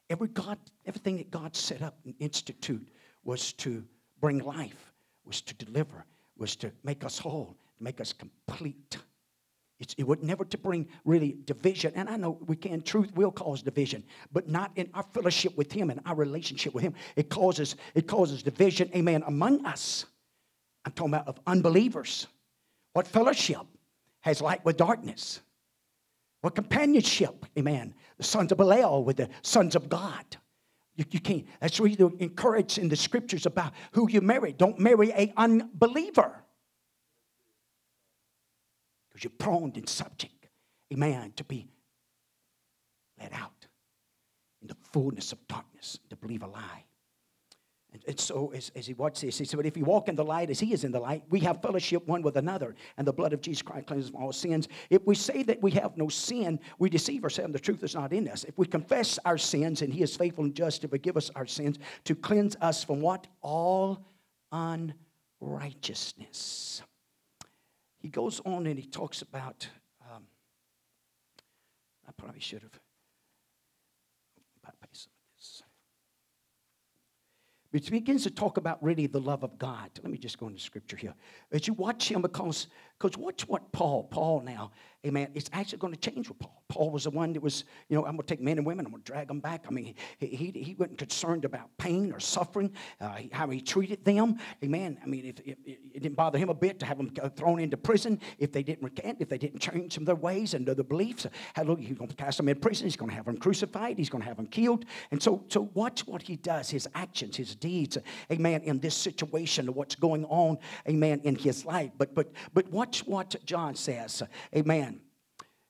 Every God, everything that God set up and institute was to bring life, was to deliver, was to make us whole, to make us complete. It's, it would never to bring really division. And I know we can, truth will cause division, but not in our fellowship with Him and our relationship with Him. It causes, it causes division, amen, among us. I'm talking about of unbelievers. What fellowship has light with darkness? What companionship, amen, the sons of Belial with the sons of God. You, you can't. That's why you encourage in the scriptures about who you marry. Don't marry a unbeliever. Because you're prone and subject, amen, to be let out in the fullness of darkness, to believe a lie. And, so as, as he watched this, he said, But if you walk in the light as he is in the light, we have fellowship one with another, and the blood of Jesus Christ cleanses from all sins. If we say that we have no sin, we deceive ourselves, and the truth is not in us. If we confess our sins, and he is faithful and just to forgive us our sins, to cleanse us from what? All unrighteousness. He goes on and he talks about, um, I probably should have It begins to talk about really the love of God. Let me just go into scripture here. As you watch him, because because watch what Paul, Paul now, amen, it's actually going to change with Paul. Paul was the one that was, you know, I'm going to take men and women, I'm going to drag them back. I mean, he, he, he wasn't concerned about pain or suffering, uh, how he treated them. Amen. I mean, if, if, it didn't bother him a bit to have them thrown into prison if they didn't recant, if they didn't change from their ways and their beliefs. Hallelujah. He's going to cast them in prison. He's going to have them crucified. He's going to have them killed. And so, so watch what he does, his actions, his deeds, amen, in this situation, what's going on, amen, in his life. But, but, but Watch what John says. Amen.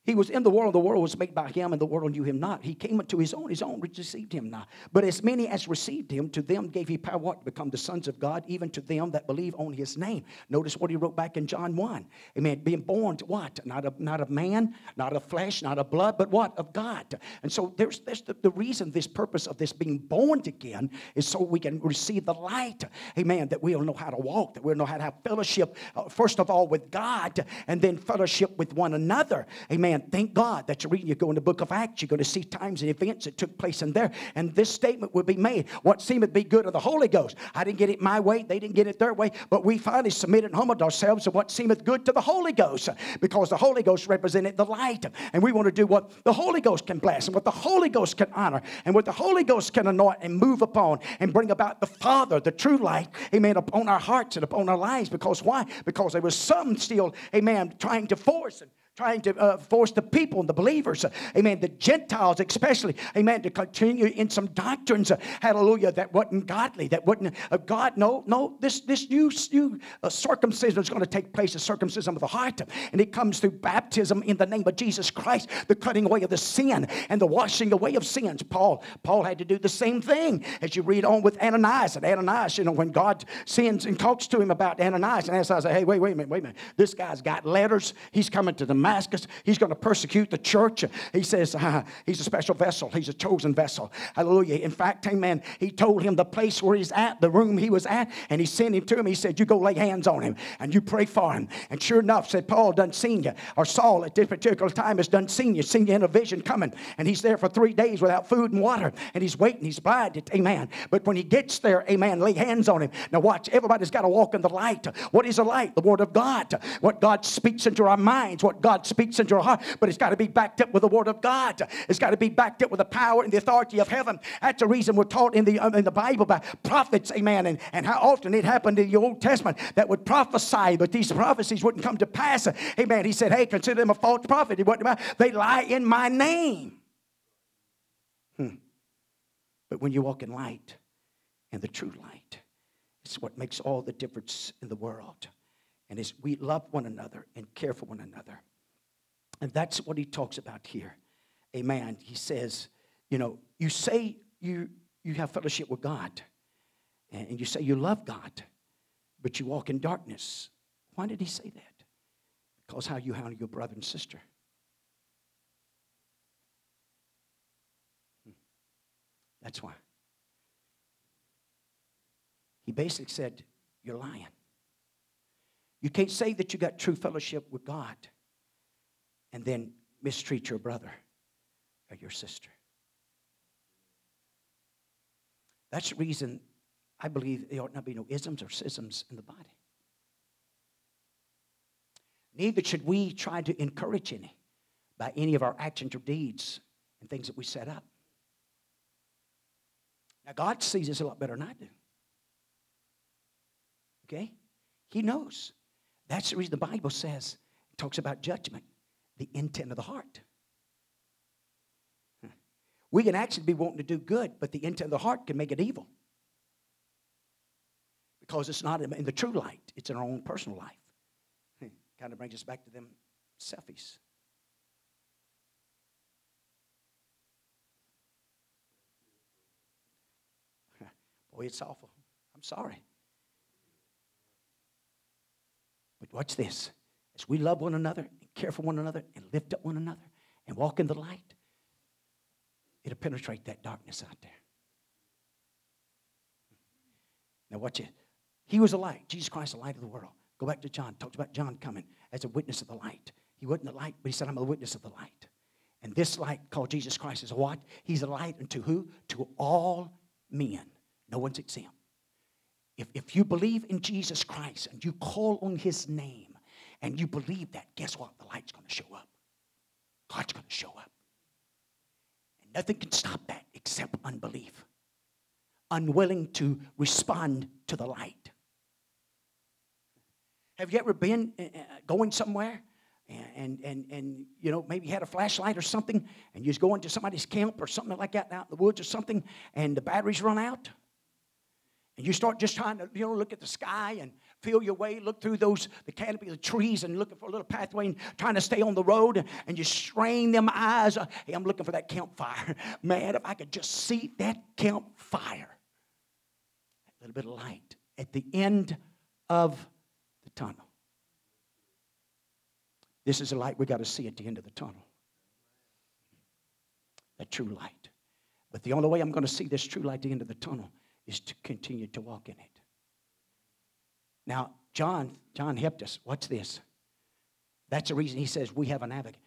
He was in the world, the world was made by him, and the world knew him not. He came unto his own, his own received him not. But as many as received him, to them gave he power what? to become the sons of God, even to them that believe on his name. Notice what he wrote back in John 1. Amen. Being born to what? Not of, not of man, not of flesh, not of blood, but what? Of God. And so there's, there's the, the reason, this purpose of this being born again is so we can receive the light. Amen. That we'll know how to walk, that we'll know how to have fellowship, uh, first of all, with God, and then fellowship with one another. Amen Amen. Thank God that you're reading. You go in the book of Acts, you're going to see times and events that took place in there. And this statement would be made what seemed to be good of the Holy Ghost. I didn't get it my way, they didn't get it their way, but we finally submitted and humbled ourselves to what seemeth good to the Holy Ghost because the Holy Ghost represented the light. And we want to do what the Holy Ghost can bless and what the Holy Ghost can honor and what the Holy Ghost can anoint and move upon and bring about the Father, the true light, amen, upon our hearts and upon our lives. Because why? Because there was some still, amen, trying to force and trying to uh, force the people and the believers, uh, amen, the Gentiles especially, amen, to continue in some doctrines, uh, hallelujah, that wasn't godly, that wasn't uh, God. No, no, this, this new, new uh, circumcision is going to take place, the circumcision of the heart, and it comes through baptism in the name of Jesus Christ, the cutting away of the sin and the washing away of sins. Paul, Paul had to do the same thing as you read on with Ananias. And Ananias, you know, when God sends and talks to him about Ananias, and Ananias says, hey, wait, wait a minute, wait a minute. This guy's got letters. He's coming to the Damascus. He's going to persecute the church. He says uh, he's a special vessel. He's a chosen vessel. Hallelujah. In fact, amen, he told him the place where he's at, the room he was at, and he sent him to him. He said, You go lay hands on him and you pray for him. And sure enough, said Paul done seen you, or Saul at this particular time has done seen you, seen you in a vision coming. And he's there for three days without food and water. And he's waiting, he's blinded. Amen. But when he gets there, amen, lay hands on him. Now watch, everybody's got to walk in the light. What is the light? The word of God. What God speaks into our minds, what God God speaks into your heart, but it's got to be backed up with the Word of God. It's got to be backed up with the power and the authority of heaven. That's the reason we're taught in the, uh, in the Bible by prophets, amen, and, and how often it happened in the Old Testament that would prophesy, but these prophecies wouldn't come to pass. Amen. He said, hey, consider them a false prophet. They lie in my name. Hmm. But when you walk in light and the true light, it's what makes all the difference in the world. And as we love one another and care for one another. And that's what he talks about here. Amen. He says, you know, you say you, you have fellowship with God, and you say you love God, but you walk in darkness. Why did he say that? Because how you handle your brother and sister. Hmm. That's why. He basically said, You're lying. You can't say that you got true fellowship with God and then mistreat your brother or your sister. That's the reason I believe there ought not be no isms or schisms in the body. Neither should we try to encourage any by any of our actions or deeds and things that we set up. Now, God sees us a lot better than I do. Okay? He knows. That's the reason the Bible says, talks about judgment the intent of the heart. We can actually be wanting to do good, but the intent of the heart can make it evil. Because it's not in the true light, it's in our own personal life. Kind of brings us back to them selfies. Boy, it's awful. I'm sorry. But watch this. As we love one another care for one another and lift up one another and walk in the light, it'll penetrate that darkness out there. Now, watch it. He was a light. Jesus Christ, the light of the world. Go back to John. Talked about John coming as a witness of the light. He wasn't the light, but he said, I'm a witness of the light. And this light called Jesus Christ is what? He's a light unto who? To all men. No one's exempt. If, if you believe in Jesus Christ and you call on his name, and you believe that, guess what? The light's going to show up. God's going to show up. And nothing can stop that except unbelief, unwilling to respond to the light. Have you ever been uh, uh, going somewhere and, and, and, you know, maybe you had a flashlight or something and you was going to somebody's camp or something like that out in the woods or something and the batteries run out? And you start just trying to, you know, look at the sky and feel your way, look through those, the canopy of the trees and looking for a little pathway and trying to stay on the road. And you strain them eyes. Uh, hey, I'm looking for that campfire. Man, if I could just see that campfire, that little bit of light at the end of the tunnel. This is a light we got to see at the end of the tunnel. That true light. But the only way I'm going to see this true light at the end of the tunnel is to continue to walk in it. Now, John, John helped us. What's this? That's the reason he says we have an advocate.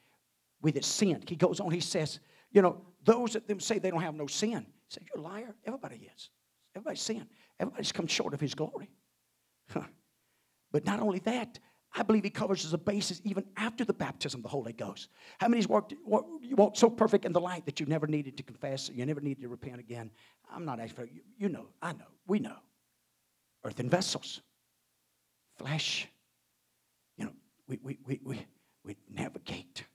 with his sin. He goes on, he says, you know, those that them say they don't have no sin. He said, You're a liar. Everybody is. Everybody's sin. Everybody's come short of his glory. but not only that, I believe he covers as a basis even after the baptism of the Holy Ghost. How many's walked, walked so perfect in the light that you never needed to confess, you never needed to repent again? I'm not asking for you. You know, I know, we know. Earthen vessels, flesh. You know, we, we, we, we, we navigate.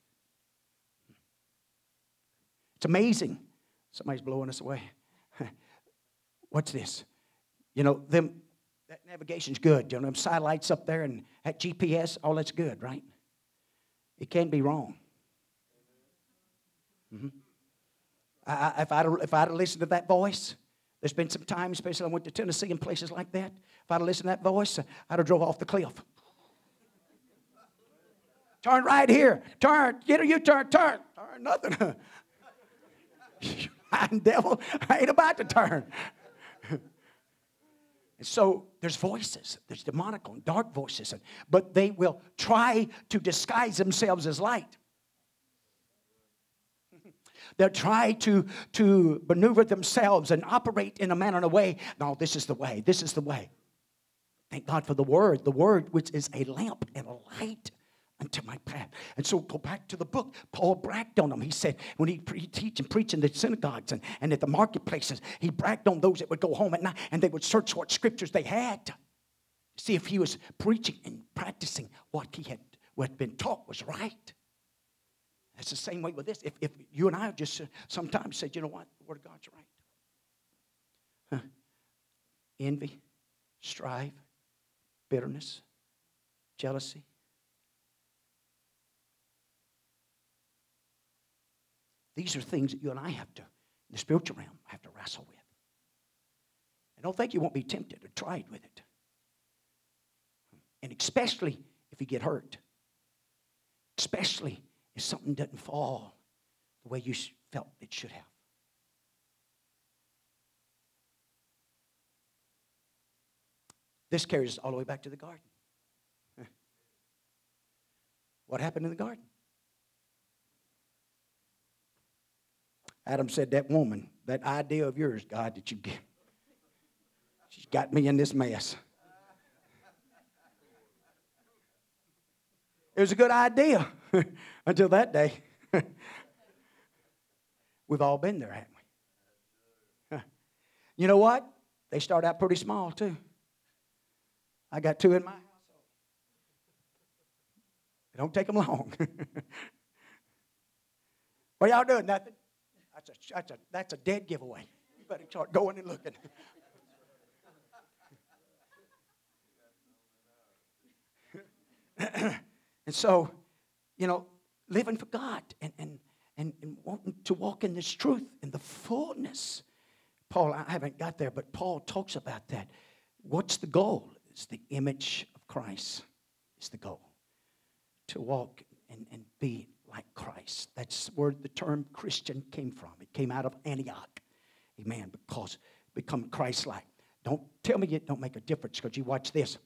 It's amazing. Somebody's blowing us away. What's this? You know, them that navigation's good. You know, them satellites up there and that GPS, all that's good, right? It can't be wrong. Mm-hmm. I, if, I'd, if I'd listened to that voice, there's been some times, especially I went to Tennessee and places like that. If I'd listened to that voice, I'd have drove off the cliff. turn right here. Turn. Get a U-turn. Turn. Turn. Nothing. I'm devil, I ain't about to turn. And so there's voices, there's demonic and dark voices, but they will try to disguise themselves as light. They'll try to, to maneuver themselves and operate in a manner and a way. No, this is the way. This is the way. Thank God for the word. The word, which is a lamp and a light unto my path. And so go back to the book. Paul bragged on them. He said, when he, pre- teach and preach in the synagogues and, and at the marketplaces, he bragged on those that would go home at night and they would search what scriptures they had see if he was preaching and practicing what he had what had been taught was right. It's the same way with this. If, if you and I just uh, sometimes say, you know what, the Word of God's right. Huh. Envy, strife, bitterness, jealousy, These are things that you and I have to, in the spiritual realm, have to wrestle with. I don't think you won't be tempted or tried with it. And especially if you get hurt. Especially something doesn't fall the way you felt it should have. This carries us all the way back to the garden. What happened in the garden? Adam said, That woman, that idea of yours, God, that you give, she's got me in this mess. It was a good idea until that day. We've all been there, haven't we? You know what? They start out pretty small, too. I got two in my household. It don't take them long. what y'all doing? Nothing. That's a, that's a, that's a dead giveaway. You better start going and looking. and so, you know, living for God and, and, and, and wanting to walk in this truth in the fullness. Paul, I haven't got there, but Paul talks about that. What's the goal? It's the image of Christ, is the goal. To walk and, and be like Christ. That's where the term Christian came from. It came out of Antioch. Amen. Because become Christ like. Don't tell me it don't make a difference because you watch this.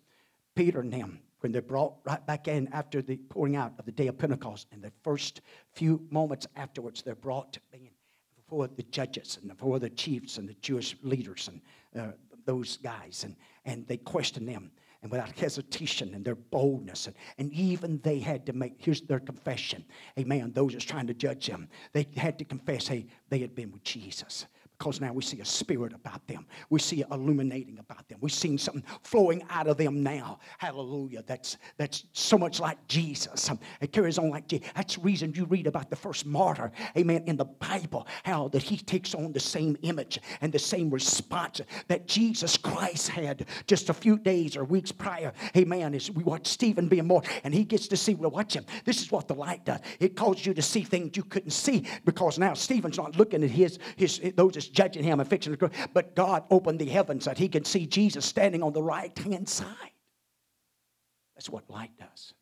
Peter and them, when they're brought right back in after the pouring out of the day of Pentecost, and the first few moments afterwards, they're brought in before the judges and before the chiefs and the Jewish leaders and uh, those guys, and, and they question them and without hesitation and their boldness. And, and even they had to make, here's their confession. Amen. Those that's trying to judge them, they had to confess, hey, they had been with Jesus because now we see a spirit about them. We see illuminating about them. We've seen something flowing out of them now. Hallelujah. That's, that's so much like Jesus. Um, it carries on like Jesus. That's the reason you read about the first martyr, amen, in the Bible, how that he takes on the same image and the same response that Jesus Christ had just a few days or weeks prior. Amen. As we watch Stephen being more, and he gets to see, well, watch him. This is what the light does. It causes you to see things you couldn't see because now Stephen's not looking at his, his those judging him and fixing to But God opened the heavens that he could see Jesus standing on the right hand side. That's what light does.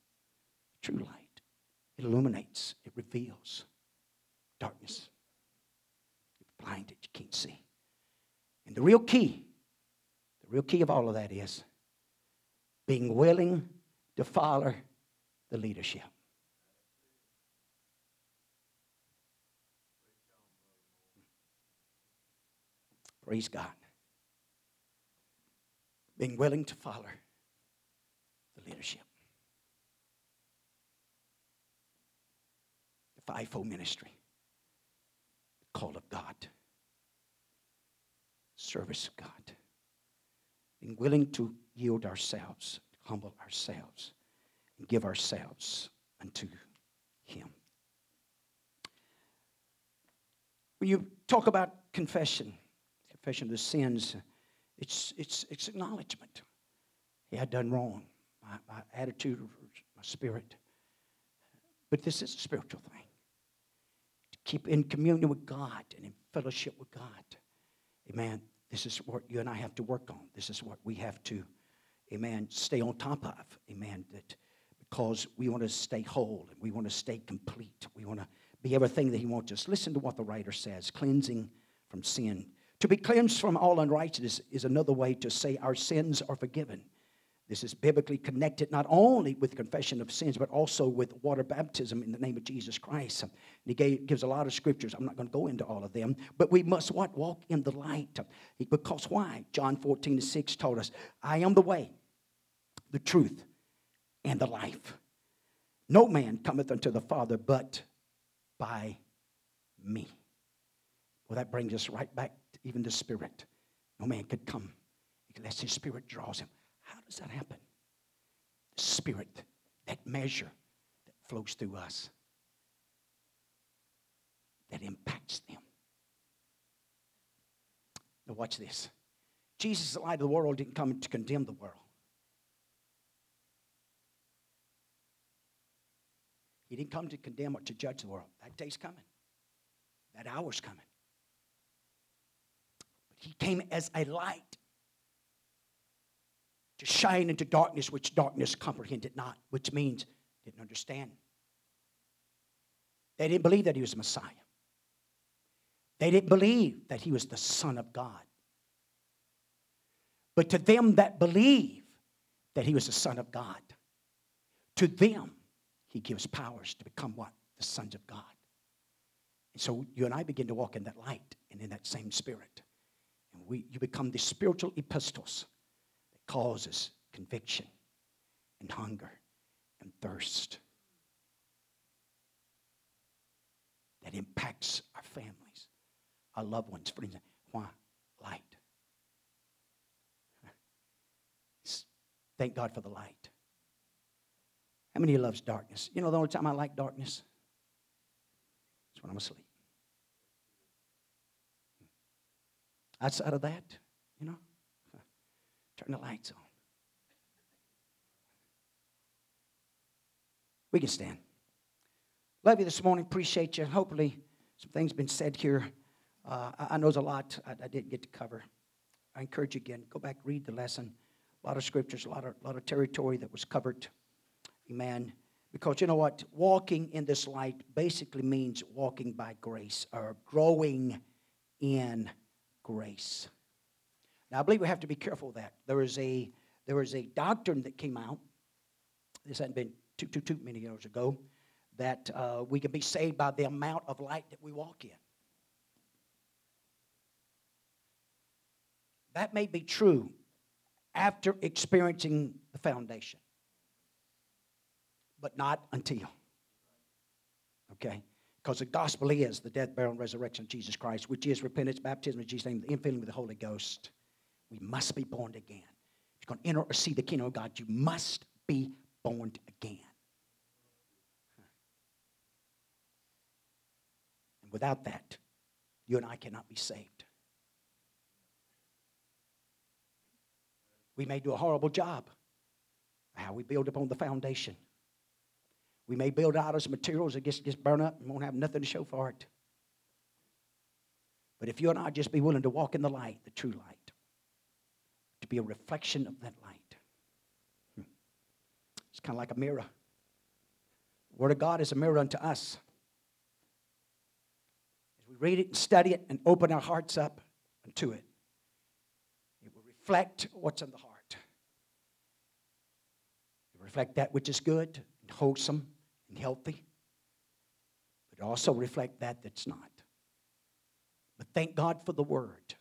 True light. It illuminates, it reveals darkness. You're blinded, you can't see. And the real key, the real key of all of that is being willing to follow the leadership. Praise God. Being willing to follow the leadership. The fivefold ministry. The call of God. Service of God. Being willing to yield ourselves, humble ourselves, and give ourselves unto Him. When you talk about confession, confession of the sins, it's, it's, it's acknowledgement. Hey, I done wrong. My, my attitude, my spirit. But this is a spiritual thing. To keep in communion with God and in fellowship with God. Amen. This is what you and I have to work on. This is what we have to, amen, stay on top of. Amen. That because we want to stay whole and we want to stay complete. We want to be everything that He wants us. Listen to what the writer says cleansing from sin. To be cleansed from all unrighteousness is another way to say our sins are forgiven. This is biblically connected not only with confession of sins, but also with water baptism in the name of Jesus Christ. And he gave, gives a lot of scriptures. I'm not going to go into all of them, but we must what? Walk in the light. Because why? John 14 6 told us, I am the way, the truth, and the life. No man cometh unto the Father but by me. Well, that brings us right back even the Spirit. No man could come unless his Spirit draws him. How does that happen? The Spirit, that measure that flows through us, that impacts them. Now, watch this. Jesus, the light of the world, didn't come to condemn the world. He didn't come to condemn or to judge the world. That day's coming. That hour's coming. He came as a light to shine into darkness which darkness comprehended not, which means didn't understand. They didn't believe that he was the Messiah. They didn't believe that he was the Son of God. But to them that believe that he was the Son of God, to them, he gives powers to become what? The sons of God. And so you and I begin to walk in that light and in that same spirit. We, you become the spiritual epistles that causes conviction and hunger and thirst. That impacts our families, our loved ones, friends. Why? Light. Thank God for the light. How many loves darkness? You know the only time I like darkness? It's when I'm asleep. Outside of that, you know, turn the lights on. We can stand. Love you this morning. Appreciate you. Hopefully, some things been said here. Uh, I, I, know there's a lot I, I, didn't get to cover. I encourage you again, go back, read the lesson. A lot of scriptures, a lot of, lot of territory that was covered. Amen. Because you know what? Walking in this light basically means walking by grace or growing in grace. Now, I believe we have to be careful of that. There is a, there is a doctrine that came out, this hadn't been too, too, too many years ago, that uh, we can be saved by the amount of light that we walk in. That may be true after experiencing the foundation but not until. Okay? Because the gospel is the death, burial, and resurrection of Jesus Christ, which is repentance, baptism in Jesus' name, the infilling with the Holy Ghost. We must be born again. If you're going to enter or see the kingdom of God, you must be born again. And without that, you and I cannot be saved. We may do a horrible job. How we build upon the foundation. We may build out of materials that gets, gets burned up and won't have nothing to show for it. But if you and I just be willing to walk in the light, the true light, to be a reflection of that light, hmm, it's kind of like a mirror. The Word of God is a mirror unto us. As we read it and study it and open our hearts up unto it, it will reflect what's in the heart. It will reflect that which is good wholesome and healthy, but also reflect that that's not. But thank God for the Word.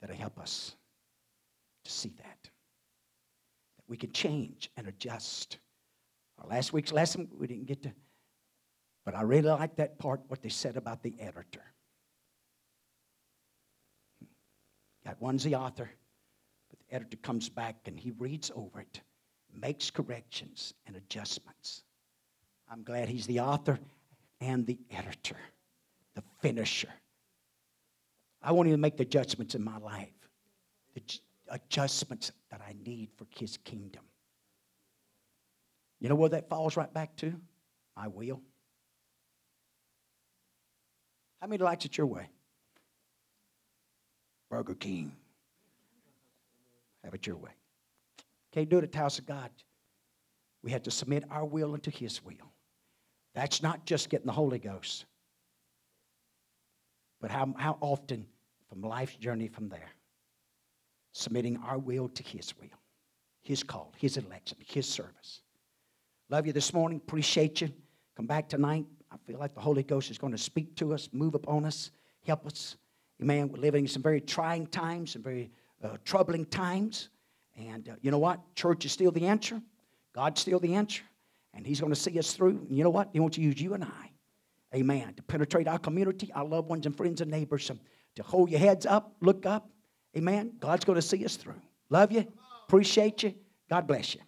that'll help us to see that. That we can change and adjust. Our last week's lesson, we didn't get to, but I really like that part, what they said about the editor. Got one's the author, but the editor comes back and he reads over it, makes corrections and adjustments. I'm glad he's the author and the editor, the finisher. I won't even make the judgments in my life, the adjustments that I need for his kingdom. You know where that falls right back to? My will. How many likes it your way? Burger King. Have it your way. Can't do it at the house of God. We have to submit our will unto His will. That's not just getting the Holy Ghost, but how, how often from life's journey from there, submitting our will to His will, His call, His election, His service. Love you this morning. Appreciate you. Come back tonight. I feel like the Holy Ghost is going to speak to us, move upon us, help us. Amen. We're living in some very trying times, some very uh, troubling times. And uh, you know what? Church is still the answer. God's still the answer. And He's going to see us through. And you know what? He wants to use you and I, amen, to penetrate our community, our loved ones and friends and neighbors, um, to hold your heads up, look up. Amen. God's going to see us through. Love you. Appreciate you. God bless you.